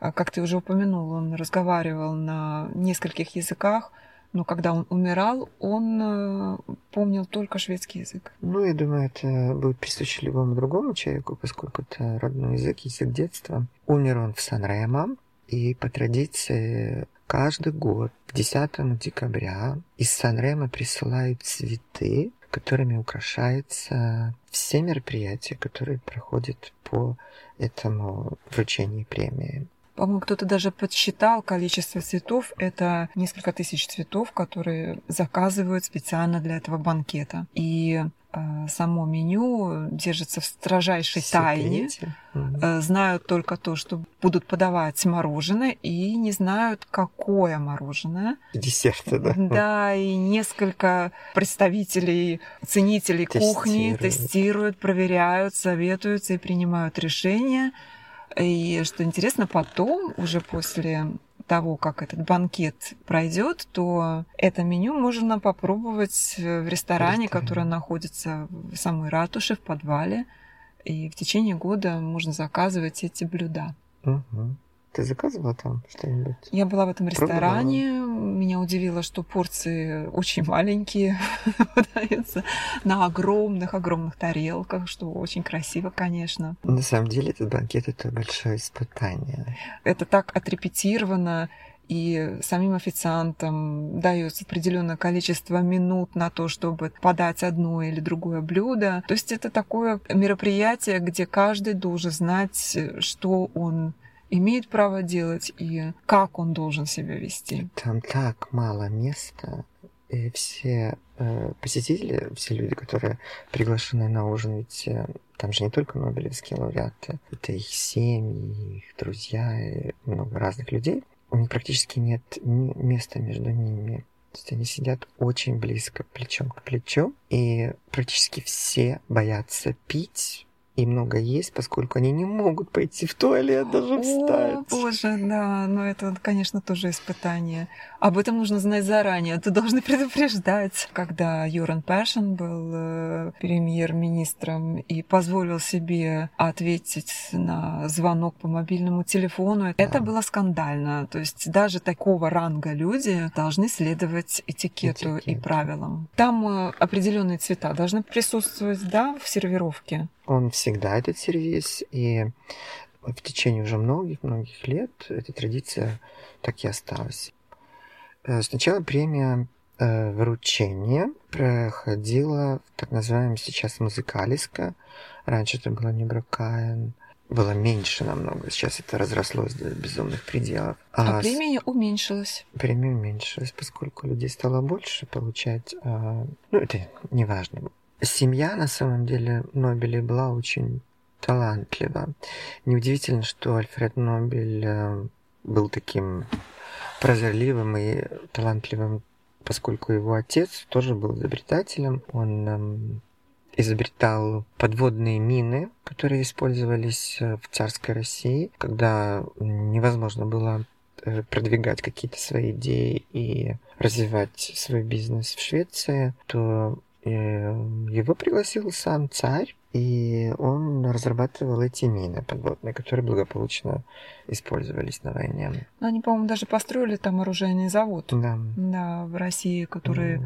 [SPEAKER 2] а, как ты уже упомянул, он разговаривал на нескольких языках, но когда он умирал, он э, помнил только шведский язык.
[SPEAKER 3] Ну, я думаю, это будет присуще любому другому человеку, поскольку это родной язык, язык детства. Умер он в Сан-Ремо, и по традиции Каждый год 10 декабря из Сан-Ремо присылают цветы, которыми украшаются все мероприятия, которые проходят по этому вручению премии.
[SPEAKER 2] По-моему, кто-то даже подсчитал количество цветов. Это несколько тысяч цветов, которые заказывают специально для этого банкета. И само меню держится в строжайшей Секрете. тайне. Угу. Знают только то, что будут подавать мороженое, и не знают, какое мороженое.
[SPEAKER 3] Десерты, да?
[SPEAKER 2] Да, и несколько представителей, ценителей тестируют. кухни тестируют, проверяют, советуются и принимают решения. И что интересно, потом, уже после того, как этот банкет пройдет, то это меню можно попробовать в ресторане, Ресторан. который находится в самой ратуше, в подвале. И в течение года можно заказывать эти блюда.
[SPEAKER 3] Угу. Ты заказывала там что-нибудь?
[SPEAKER 2] Я была в этом ресторане. Пробовала? Меня удивило, что порции очень маленькие [LAUGHS] подаются на огромных-огромных тарелках, что очень красиво, конечно.
[SPEAKER 3] На самом деле этот банкет — это большое испытание.
[SPEAKER 2] Это так отрепетировано, и самим официантам дается определенное количество минут на то, чтобы подать одно или другое блюдо. То есть это такое мероприятие, где каждый должен знать, что он имеет право делать и как он должен себя вести.
[SPEAKER 3] Там так мало места, и все э, посетители, все люди, которые приглашены на ужин, ведь э, там же не только Нобелевские лауреаты, это их семьи, их друзья, и много разных людей. У них практически нет места между ними. То есть они сидят очень близко, плечом к плечу, и практически все боятся пить, и много есть, поскольку они не могут пойти в туалет, даже встать.
[SPEAKER 2] О, боже, да, но это, конечно, тоже испытание. Об этом нужно знать заранее, ты должен [LAUGHS] предупреждать. Когда Юран Пэшен был э, премьер-министром и позволил себе ответить на звонок по мобильному телефону, да. это было скандально. То есть даже такого ранга люди должны следовать этикету Этикет. и правилам. Там э, определенные цвета должны присутствовать, да, в сервировке
[SPEAKER 3] он всегда этот сервис, и в течение уже многих-многих лет эта традиция так и осталась. Э, сначала премия э, вручения проходила в так называемом сейчас музыкалиска. Раньше это было не Брокаен. Было меньше намного. Сейчас это разрослось до безумных пределов.
[SPEAKER 2] А, а премия уменьшилась.
[SPEAKER 3] Премия уменьшилась, поскольку людей стало больше получать. А, ну, это не важно. Семья, на самом деле, Нобелей была очень талантлива. Неудивительно, что Альфред Нобель э, был таким прозорливым и талантливым, поскольку его отец тоже был изобретателем. Он эм, изобретал подводные мины, которые использовались э, в царской России, когда невозможно было э, продвигать какие-то свои идеи и развивать свой бизнес в Швеции, то его пригласил сам царь, и он разрабатывал эти мины подводные, которые благополучно использовались на войне.
[SPEAKER 2] Они, по-моему, даже построили там оружейный завод.
[SPEAKER 3] Да.
[SPEAKER 2] Да, в России, который mm.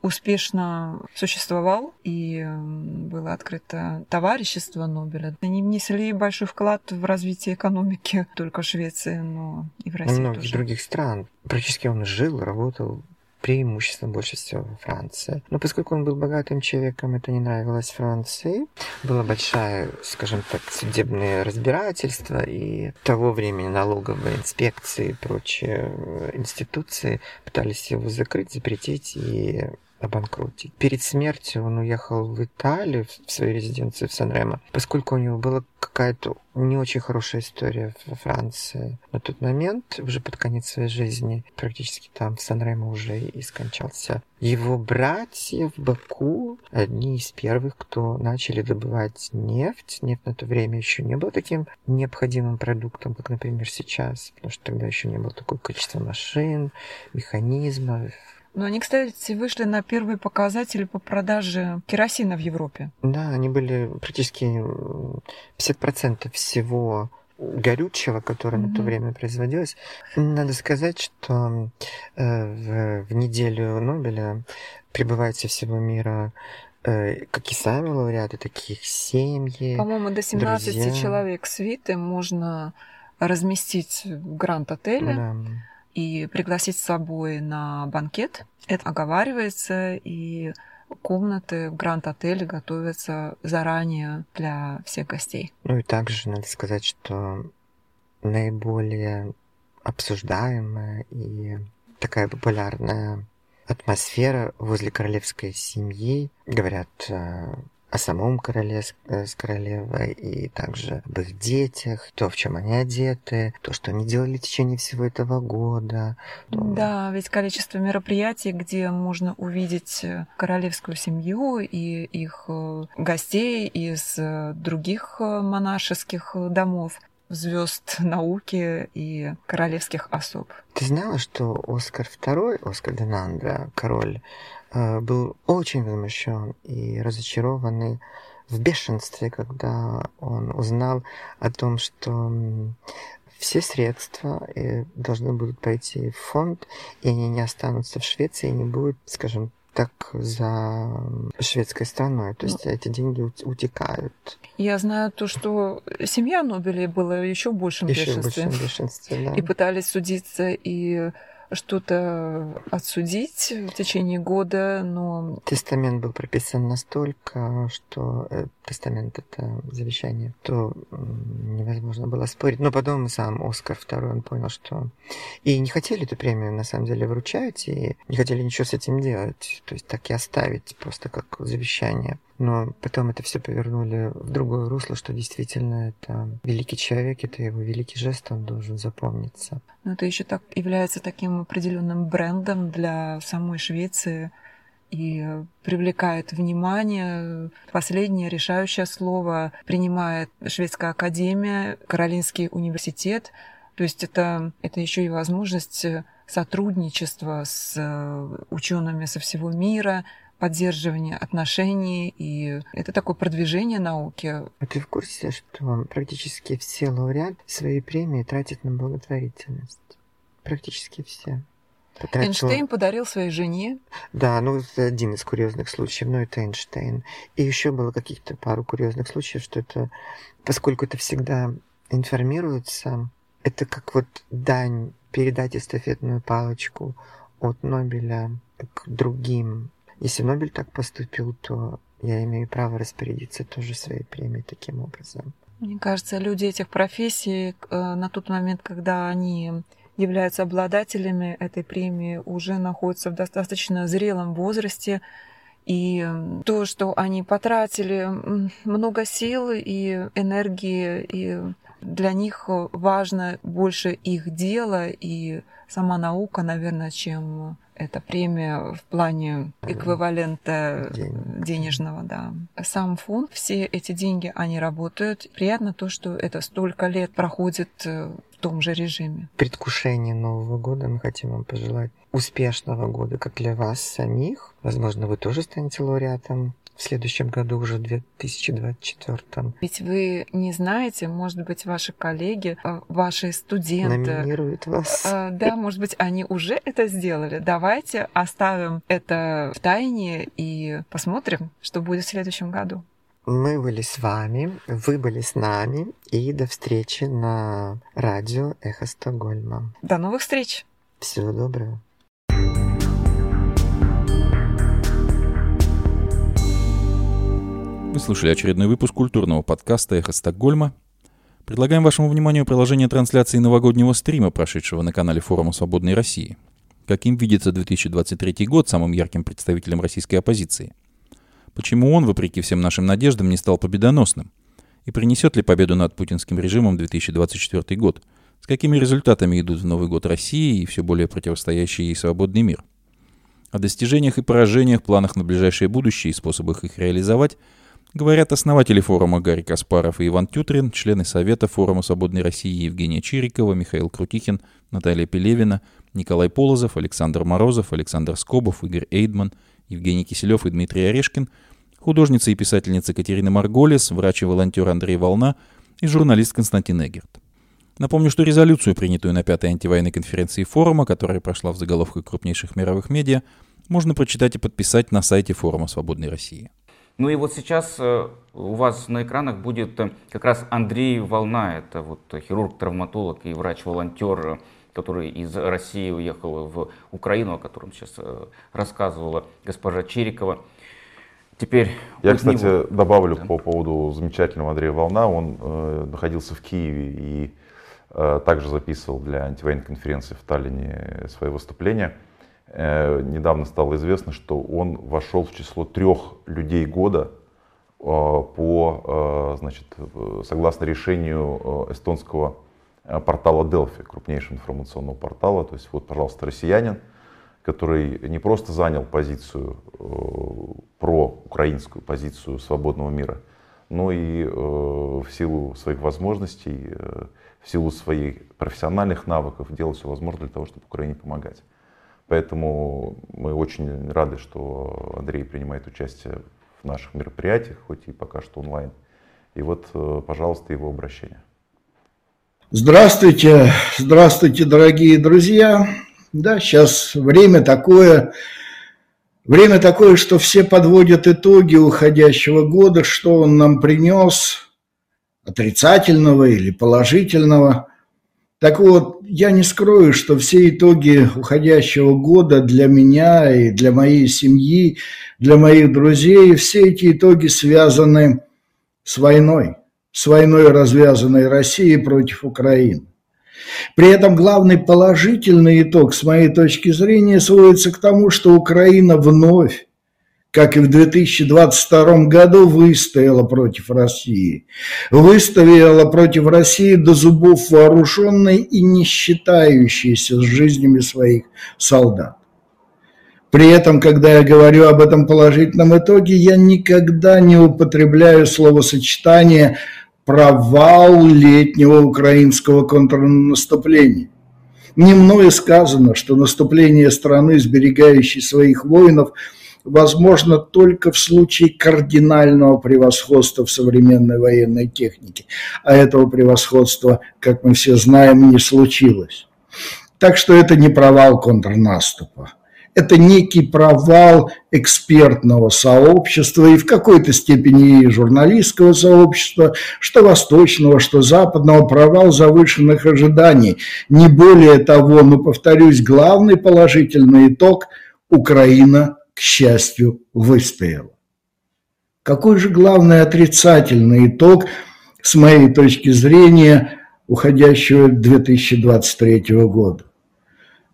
[SPEAKER 2] успешно существовал, и было открыто товарищество Нобеля. Они внесли большой вклад в развитие экономики только Швеции, но и в России
[SPEAKER 3] многих
[SPEAKER 2] тоже.
[SPEAKER 3] других стран. Практически он жил, работал преимущественно больше всего во Франции. Но поскольку он был богатым человеком, это не нравилось Франции. Была большая, скажем так, судебное разбирательство, и того времени налоговые инспекции и прочие институции пытались его закрыть, запретить и обанкротить. Перед смертью он уехал в Италию, в свою резиденцию в Сан-Ремо, поскольку у него была какая-то не очень хорошая история во Франции. На тот момент, уже под конец своей жизни, практически там в Сан-Ремо уже и скончался. Его братья в Баку одни из первых, кто начали добывать нефть. Нефть на то время еще не был таким необходимым продуктом, как, например, сейчас, потому что тогда еще не было такого количества машин, механизмов,
[SPEAKER 2] но они, кстати, вышли на первые показатели по продаже керосина в Европе.
[SPEAKER 3] Да, они были практически 50% всего горючего, которое mm-hmm. на то время производилось. Надо сказать, что э, в, в неделю Нобеля прибывает со всего мира э, как и сами лауреаты, таких семьи.
[SPEAKER 2] По-моему, до 17 друзья. человек свиты можно разместить в гранд-отеле. Да и пригласить с собой на банкет. Это оговаривается, и комнаты в Гранд-отеле готовятся заранее для всех гостей.
[SPEAKER 3] Ну и также надо сказать, что наиболее обсуждаемая и такая популярная атмосфера возле королевской семьи, говорят, э, о самом короле с, э, с королевой и также об их детях, то, в чем они одеты, то, что они делали в течение всего этого года.
[SPEAKER 2] То... Да, ведь количество мероприятий, где можно увидеть э, королевскую семью и их э, гостей из других монашеских домов, звезд науки и королевских особ.
[SPEAKER 3] Ты знала, что Оскар II, Оскар Денандра, король Э, был очень возмущен и разочарованный в бешенстве, когда он узнал о том, что все средства э, должны будут пойти в фонд, и они не останутся в Швеции, и не будут, скажем так, за шведской страной. То есть ну, эти деньги утекают.
[SPEAKER 2] Я знаю то, что семья Нобелей была еще в большем еще бешенстве.
[SPEAKER 3] большем бешенстве, да.
[SPEAKER 2] И пытались судиться и что-то отсудить в течение года, но...
[SPEAKER 3] Тестамент был прописан настолько, что э, тестамент это завещание, то невозможно было спорить. Но потом сам Оскар второй, он понял, что... И не хотели эту премию, на самом деле, вручать, и не хотели ничего с этим делать. То есть так и оставить просто как завещание. Но потом это все повернули в другое русло, что действительно это великий человек, это его великий жест, он должен запомниться.
[SPEAKER 2] Но это еще так является таким определенным брендом для самой Швеции и привлекает внимание. Последнее решающее слово принимает Шведская академия, Каролинский университет. То есть это, это еще и возможность сотрудничества с учеными со всего мира, поддерживание отношений, и это такое продвижение науки.
[SPEAKER 3] А ты в курсе, что практически все лауреаты свои премии тратят на благотворительность? Практически все.
[SPEAKER 2] Потратил... Эйнштейн подарил своей жене.
[SPEAKER 3] Да, ну это один из курьезных случаев, но это Эйнштейн. И еще было каких-то пару курьезных случаев, что это, поскольку это всегда информируется, это как вот дань передать эстафетную палочку от Нобеля к другим если Нобель так поступил, то я имею право распорядиться тоже своей премией таким образом.
[SPEAKER 2] Мне кажется, люди этих профессий э, на тот момент, когда они являются обладателями этой премии, уже находятся в достаточно зрелом возрасте. И то, что они потратили много сил и энергии, и для них важно больше их дело и сама наука, наверное, чем эта премия в плане эквивалента День. денежного, да. Сам фонд, все эти деньги, они работают. Приятно то, что это столько лет проходит э, в том же режиме.
[SPEAKER 3] Предвкушение Нового года мы хотим вам пожелать успешного года как для вас самих. Возможно, вы тоже станете лауреатом в следующем году, уже в 2024.
[SPEAKER 2] Ведь вы не знаете, может быть, ваши коллеги, а, ваши студенты...
[SPEAKER 3] Номинируют вас.
[SPEAKER 2] А, да, может быть, они уже это сделали. Давайте оставим это в тайне и посмотрим, что будет в следующем году.
[SPEAKER 3] Мы были с вами, вы были с нами, и до встречи на радио Эхо Стокгольма.
[SPEAKER 2] До новых встреч!
[SPEAKER 3] Всего доброго!
[SPEAKER 1] Вы слушали очередной выпуск культурного подкаста «Эхо Стокгольма». Предлагаем вашему вниманию приложение трансляции новогоднего стрима, прошедшего на канале форума «Свободной России». Каким видится 2023 год самым ярким представителем российской оппозиции? Почему он, вопреки всем нашим надеждам, не стал победоносным? И принесет ли победу над путинским режимом 2024 год? С какими результатами идут в Новый год России и все более противостоящий ей свободный мир? О достижениях и поражениях, планах на ближайшее будущее и способах их реализовать говорят основатели форума Гарри Каспаров и Иван Тютрин, члены Совета форума «Свободной России» Евгения Чирикова, Михаил Крутихин, Наталья Пелевина, Николай Полозов, Александр Морозов, Александр Скобов, Игорь Эйдман, Евгений Киселев и Дмитрий Орешкин, художница и писательница Катерина Марголис, врач и волонтер Андрей Волна и журналист Константин Эгерт. Напомню, что резолюцию, принятую на пятой антивоенной конференции форума, которая прошла в заголовках крупнейших мировых медиа, можно прочитать и подписать на сайте форума «Свободной России».
[SPEAKER 4] Ну и вот сейчас э, у вас на экранах будет э, как раз Андрей Волна, это вот хирург-травматолог и врач-волонтер, который из России уехал в Украину, о котором сейчас э, рассказывала госпожа Чирикова. Теперь
[SPEAKER 5] я, кстати, него... добавлю да. по поводу замечательного Андрея Волна. Он э, находился в Киеве и Э, также записывал для антивоенной конференции в Таллине свои выступления. Э, недавно стало известно, что он вошел в число трех людей года э, по, значит, согласно решению эстонского портала Delphi, крупнейшего информационного портала. То есть вот, пожалуйста, россиянин, который не просто занял позицию, про украинскую позицию свободного мира, но и в силу своих возможностей в силу своих профессиональных навыков делать все возможное для того, чтобы Украине помогать. Поэтому мы очень рады, что Андрей принимает участие в наших мероприятиях, хоть и пока что онлайн. И вот, э, пожалуйста, его обращение.
[SPEAKER 6] Здравствуйте, здравствуйте, дорогие друзья. Да, сейчас время такое, время такое, что все подводят итоги уходящего года, что он нам принес, отрицательного или положительного. Так вот, я не скрою, что все итоги уходящего года для меня и для моей семьи, для моих друзей, все эти итоги связаны с войной, с войной, развязанной Россией против Украины. При этом главный положительный итог, с моей точки зрения, сводится к тому, что Украина вновь как и в 2022 году, выстояла против России. Выстояла против России до зубов вооруженной и не считающейся с жизнями своих солдат. При этом, когда я говорю об этом положительном итоге, я никогда не употребляю словосочетание «провал летнего украинского контрнаступления». Не мною сказано, что наступление страны, сберегающей своих воинов – возможно только в случае кардинального превосходства в современной военной технике. А этого превосходства, как мы все знаем, не случилось. Так что это не провал контрнаступа. Это некий провал экспертного сообщества и в какой-то степени и журналистского сообщества, что восточного, что западного, провал завышенных ожиданий. Не более того, но, повторюсь, главный положительный итог – Украина к счастью, выстояла. Какой же главный отрицательный итог, с моей точки зрения, уходящего 2023 года?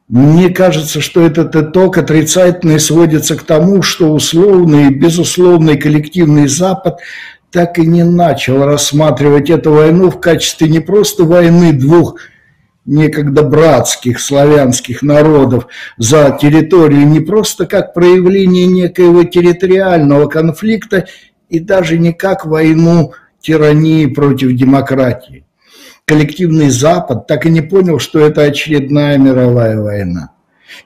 [SPEAKER 6] Мне кажется, что этот итог отрицательный сводится к тому, что условный и безусловный коллективный Запад так и не начал рассматривать эту войну в качестве не просто войны двух некогда братских славянских народов за территорию не просто как проявление некоего территориального конфликта и даже не как войну тирании против демократии. Коллективный Запад так и не понял, что это очередная мировая война.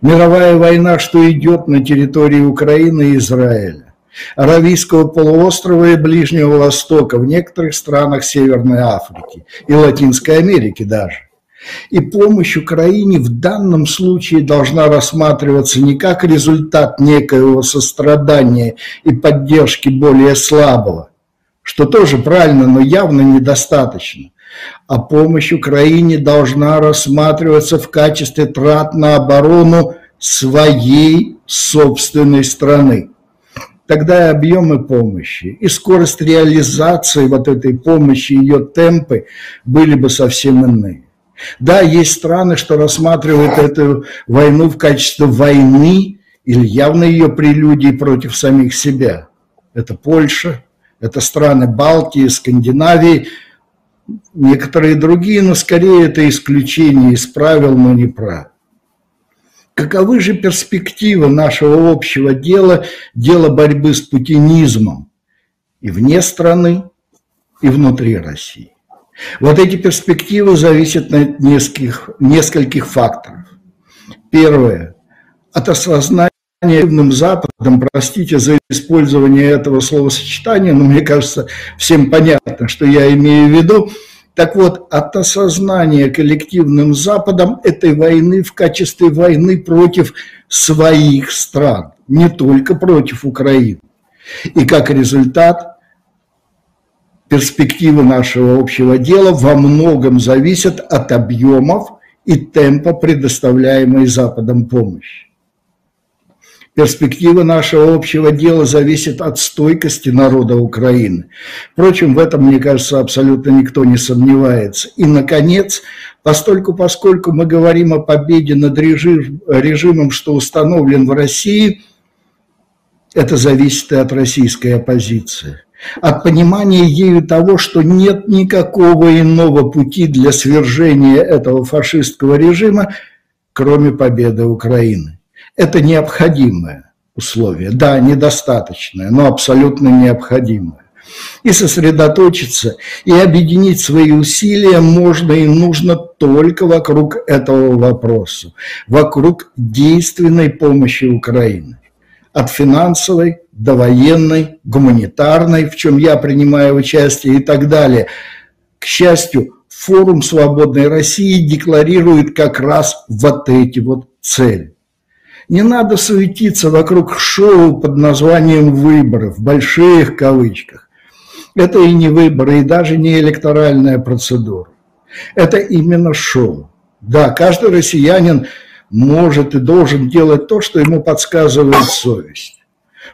[SPEAKER 6] Мировая война, что идет на территории Украины и Израиля, Аравийского полуострова и Ближнего Востока, в некоторых странах Северной Африки и Латинской Америки даже. И помощь Украине в данном случае должна рассматриваться не как результат некоего сострадания и поддержки более слабого, что тоже правильно, но явно недостаточно, а помощь Украине должна рассматриваться в качестве трат на оборону своей собственной страны. тогда и объемы помощи, и скорость реализации вот этой помощи, ее темпы были бы совсем иные. Да, есть страны, что рассматривают эту войну в качестве войны или явно ее прелюдии против самих себя. Это Польша, это страны Балтии, Скандинавии, некоторые другие, но скорее это исключение из правил, но не правил. Каковы же перспективы нашего общего дела, дела борьбы с путинизмом и вне страны, и внутри России? Вот эти перспективы зависят от нескольких, нескольких факторов. Первое – от осознания Западом, простите за использование этого словосочетания, но мне кажется, всем понятно, что я имею в виду. Так вот, от осознания коллективным Западом этой войны в качестве войны против своих стран, не только против Украины. И как результат, перспективы нашего общего дела во многом зависят от объемов и темпа предоставляемой Западом помощи. Перспектива нашего общего дела зависит от стойкости народа Украины. Впрочем, в этом, мне кажется, абсолютно никто не сомневается. И, наконец, постольку, поскольку мы говорим о победе над режим, режимом, что установлен в России, это зависит и от российской оппозиции. От понимания ею того, что нет никакого иного пути для свержения этого фашистского режима, кроме победы Украины. Это необходимое условие. Да, недостаточное, но абсолютно необходимое. И сосредоточиться, и объединить свои усилия можно и нужно только вокруг этого вопроса, вокруг действенной помощи Украины. От финансовой до военной, гуманитарной, в чем я принимаю участие и так далее. К счастью, форум «Свободной России» декларирует как раз вот эти вот цели. Не надо суетиться вокруг шоу под названием «выборы», в больших кавычках. Это и не выборы, и даже не электоральная процедура. Это именно шоу. Да, каждый россиянин может и должен делать то, что ему подсказывает совесть.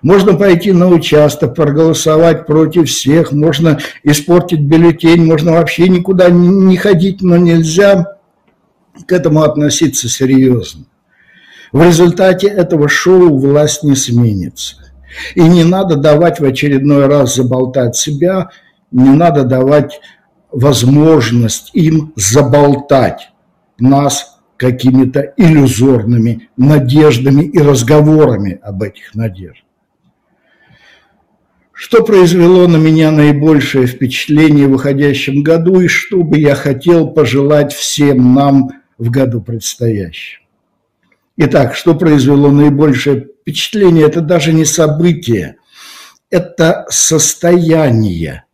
[SPEAKER 6] Можно пойти на участок, проголосовать против всех, можно испортить бюллетень, можно вообще никуда не ходить, но нельзя к этому относиться серьезно. В результате этого шоу власть не сменится. И не надо давать в очередной раз заболтать себя, не надо давать возможность им заболтать нас какими-то иллюзорными надеждами и разговорами об этих надеждах. Что произвело на меня наибольшее впечатление в выходящем году и что бы я хотел пожелать всем нам в году предстоящем? Итак, что произвело наибольшее впечатление? Это даже не событие, это состояние.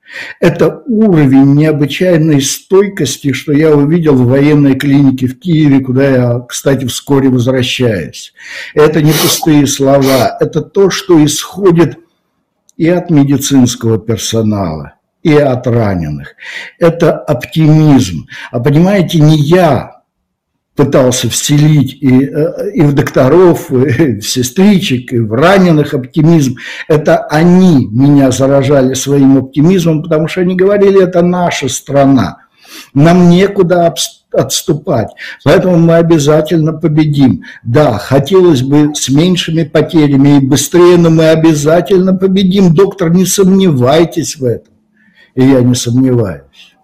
[SPEAKER 6] Это уровень необычайной стойкости, что я увидел в военной клинике в Киеве, куда я, кстати, вскоре возвращаюсь. Это не пустые слова, это то, что исходит и от медицинского персонала, и от раненых. Это оптимизм. А понимаете, не я пытался вселить и, э, и в докторов, [LAUGHS] и в сестричек, и в раненых оптимизм. Это они меня заражали своим оптимизмом, потому что они говорили, это наша страна. Нам некуда отступать. Поэтому мы обязательно победим. Да, хотелось бы с меньшими потерями и быстрее, но мы обязательно победим. Доктор, не сомневайтесь в этом. И я не сомневаюсь.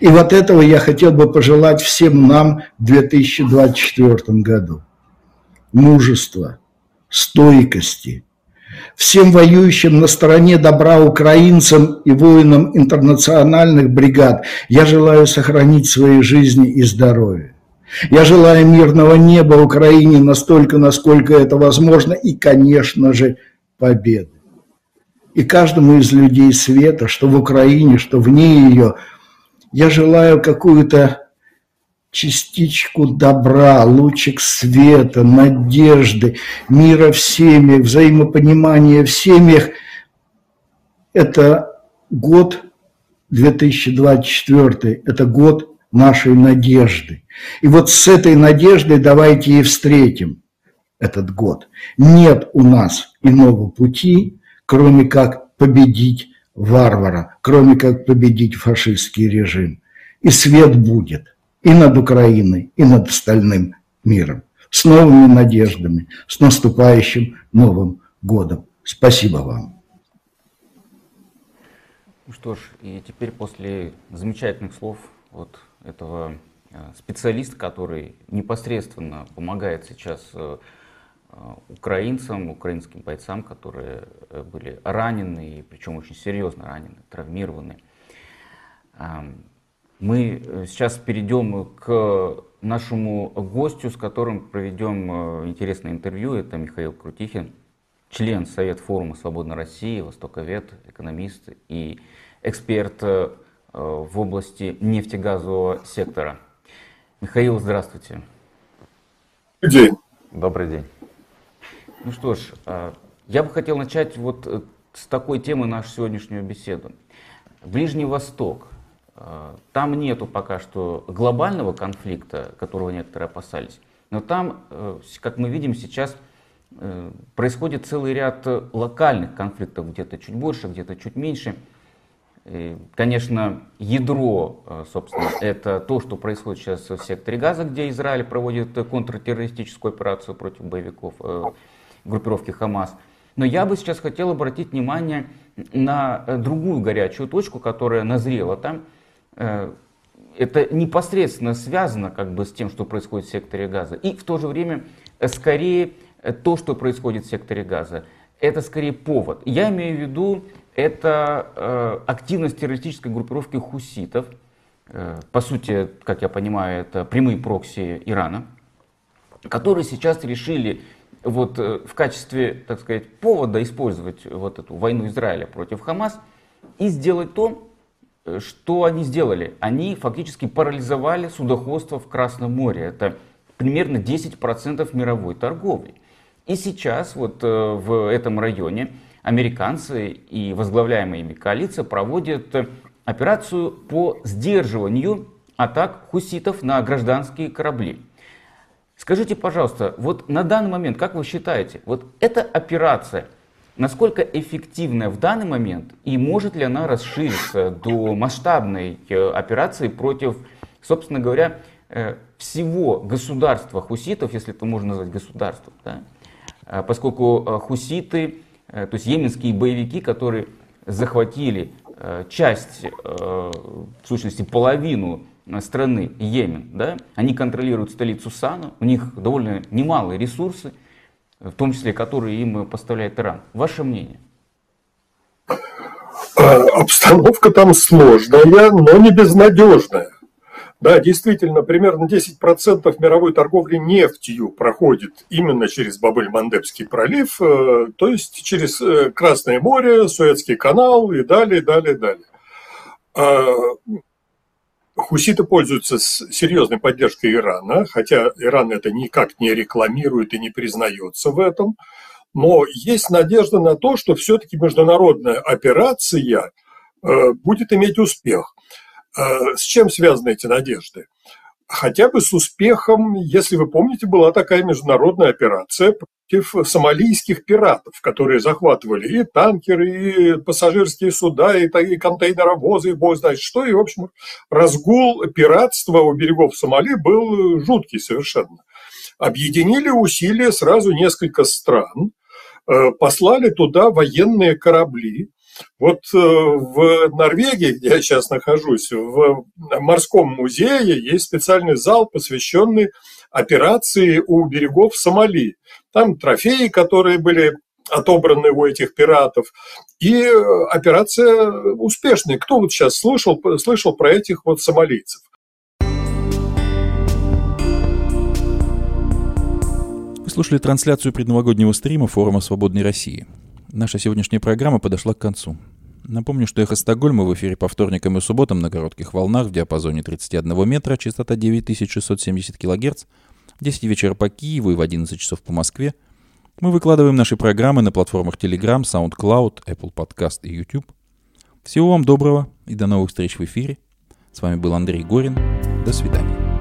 [SPEAKER 6] И вот этого я хотел бы пожелать всем нам в 2024 году. Мужества, стойкости, всем воюющим на стороне добра украинцам и воинам интернациональных бригад я желаю сохранить свои жизни и здоровье. Я желаю мирного неба Украине настолько, насколько это возможно, и, конечно же, победы. И каждому из людей света, что в Украине, что вне ее – я желаю какую-то частичку добра, лучик света, надежды, мира в семьях, взаимопонимания в семьях. Это год 2024, это год нашей надежды. И вот с этой надеждой давайте и встретим этот год. Нет у нас иного пути, кроме как победить варвара, кроме как победить фашистский режим. И свет будет и над Украиной, и над остальным миром. С новыми надеждами, с наступающим Новым годом. Спасибо вам.
[SPEAKER 4] Ну что ж, и теперь после замечательных слов вот этого э, специалиста, который непосредственно помогает сейчас э, э, украинцам, украинским бойцам, которые были ранены, причем очень серьезно ранены, травмированы. Мы сейчас перейдем к нашему гостю, с которым проведем интересное интервью. Это Михаил Крутихин, член Совет форума «Свободной России», востоковед, экономист и эксперт э, в области нефтегазового сектора. Михаил, здравствуйте.
[SPEAKER 7] Добрый день.
[SPEAKER 5] Добрый день.
[SPEAKER 4] Ну что ж, э, я бы хотел начать вот э, с такой темы нашу сегодняшнюю беседу. Ближний Восток. Там нету пока что глобального конфликта, которого некоторые опасались. Но там, как мы видим сейчас, происходит целый ряд локальных конфликтов, где-то чуть больше, где-то чуть меньше – Конечно, ядро, э, собственно, это то, что происходит сейчас в секторе Газа, где Израиль проводит контртеррористическую операцию против боевиков э, группировки Хамас. Но я бы сейчас хотел обратить внимание на другую горячую точку, которая назрела там. Э, это непосредственно связано как бы с тем, что происходит в секторе Газа. И в то же время скорее то, что происходит в секторе Газа, это скорее повод. Я имею в виду это э, активность террористической группировки хуситов. Э, по сути, как я понимаю, это прямые прокси Ирана, которые сейчас решили вот, э, в качестве, так сказать, повода использовать вот эту войну Израиля против Хамас и сделать то, э, что они сделали. Они фактически парализовали судоходство в Красном море. Это примерно 10% мировой торговли. И сейчас вот э, в этом районе американцы и возглавляемая ими коалиция проводят операцию по сдерживанию атак хуситов на гражданские корабли. Скажите, пожалуйста, вот на данный момент, как вы считаете, вот эта операция, насколько эффективная в данный момент и может ли она расшириться до масштабной э, операции против, собственно говоря, э, всего государства хуситов, если это можно назвать государством, да? А поскольку э, хуситы то есть йеменские боевики, которые захватили часть, в сущности половину страны Йемен, да, они контролируют столицу Сана, у них довольно немалые ресурсы, в том числе которые им поставляет Иран. Ваше мнение?
[SPEAKER 7] Обстановка там сложная, но не безнадежная. Да, действительно, примерно 10% мировой торговли нефтью проходит именно через Бабель-Мандебский пролив, э, то есть через э, Красное море, Суэцкий канал и далее, далее, далее. Хуситы пользуются серьезной поддержкой Ирана, хотя Иран это никак не рекламирует и не признается в этом. Но есть надежда на то, что все-таки международная операция э, будет иметь успех. Э, с чем связаны эти надежды? Хотя бы с успехом, если вы помните, была такая международная операция против сомалийских пиратов, которые захватывали и танкеры, и пассажирские суда, и, и контейнеровозы, и бог знает что. И, в общем, разгул пиратства у берегов Сомали был жуткий совершенно. Объединили усилия сразу несколько стран, э, послали туда военные корабли, вот э, в Норвегии, где я сейчас нахожусь, в морском музее есть специальный зал, посвященный операции у берегов Сомали. Там трофеи, которые были отобраны у этих пиратов. И операция успешная. Кто вот сейчас слышал, слышал про этих вот сомалийцев?
[SPEAKER 1] Вы слушали трансляцию предновогоднего стрима форума «Свободной России». Наша сегодняшняя программа подошла к концу. Напомню, что «Эхо Стокгольма» в эфире по вторникам и субботам на коротких волнах в диапазоне 31 метра, частота 9670 кГц, в 10 вечера по Киеву и в 11 часов по Москве. Мы выкладываем наши программы на платформах Telegram, SoundCloud, Apple Podcast и YouTube. Всего вам доброго и до новых встреч в эфире. С вами был Андрей Горин. До свидания.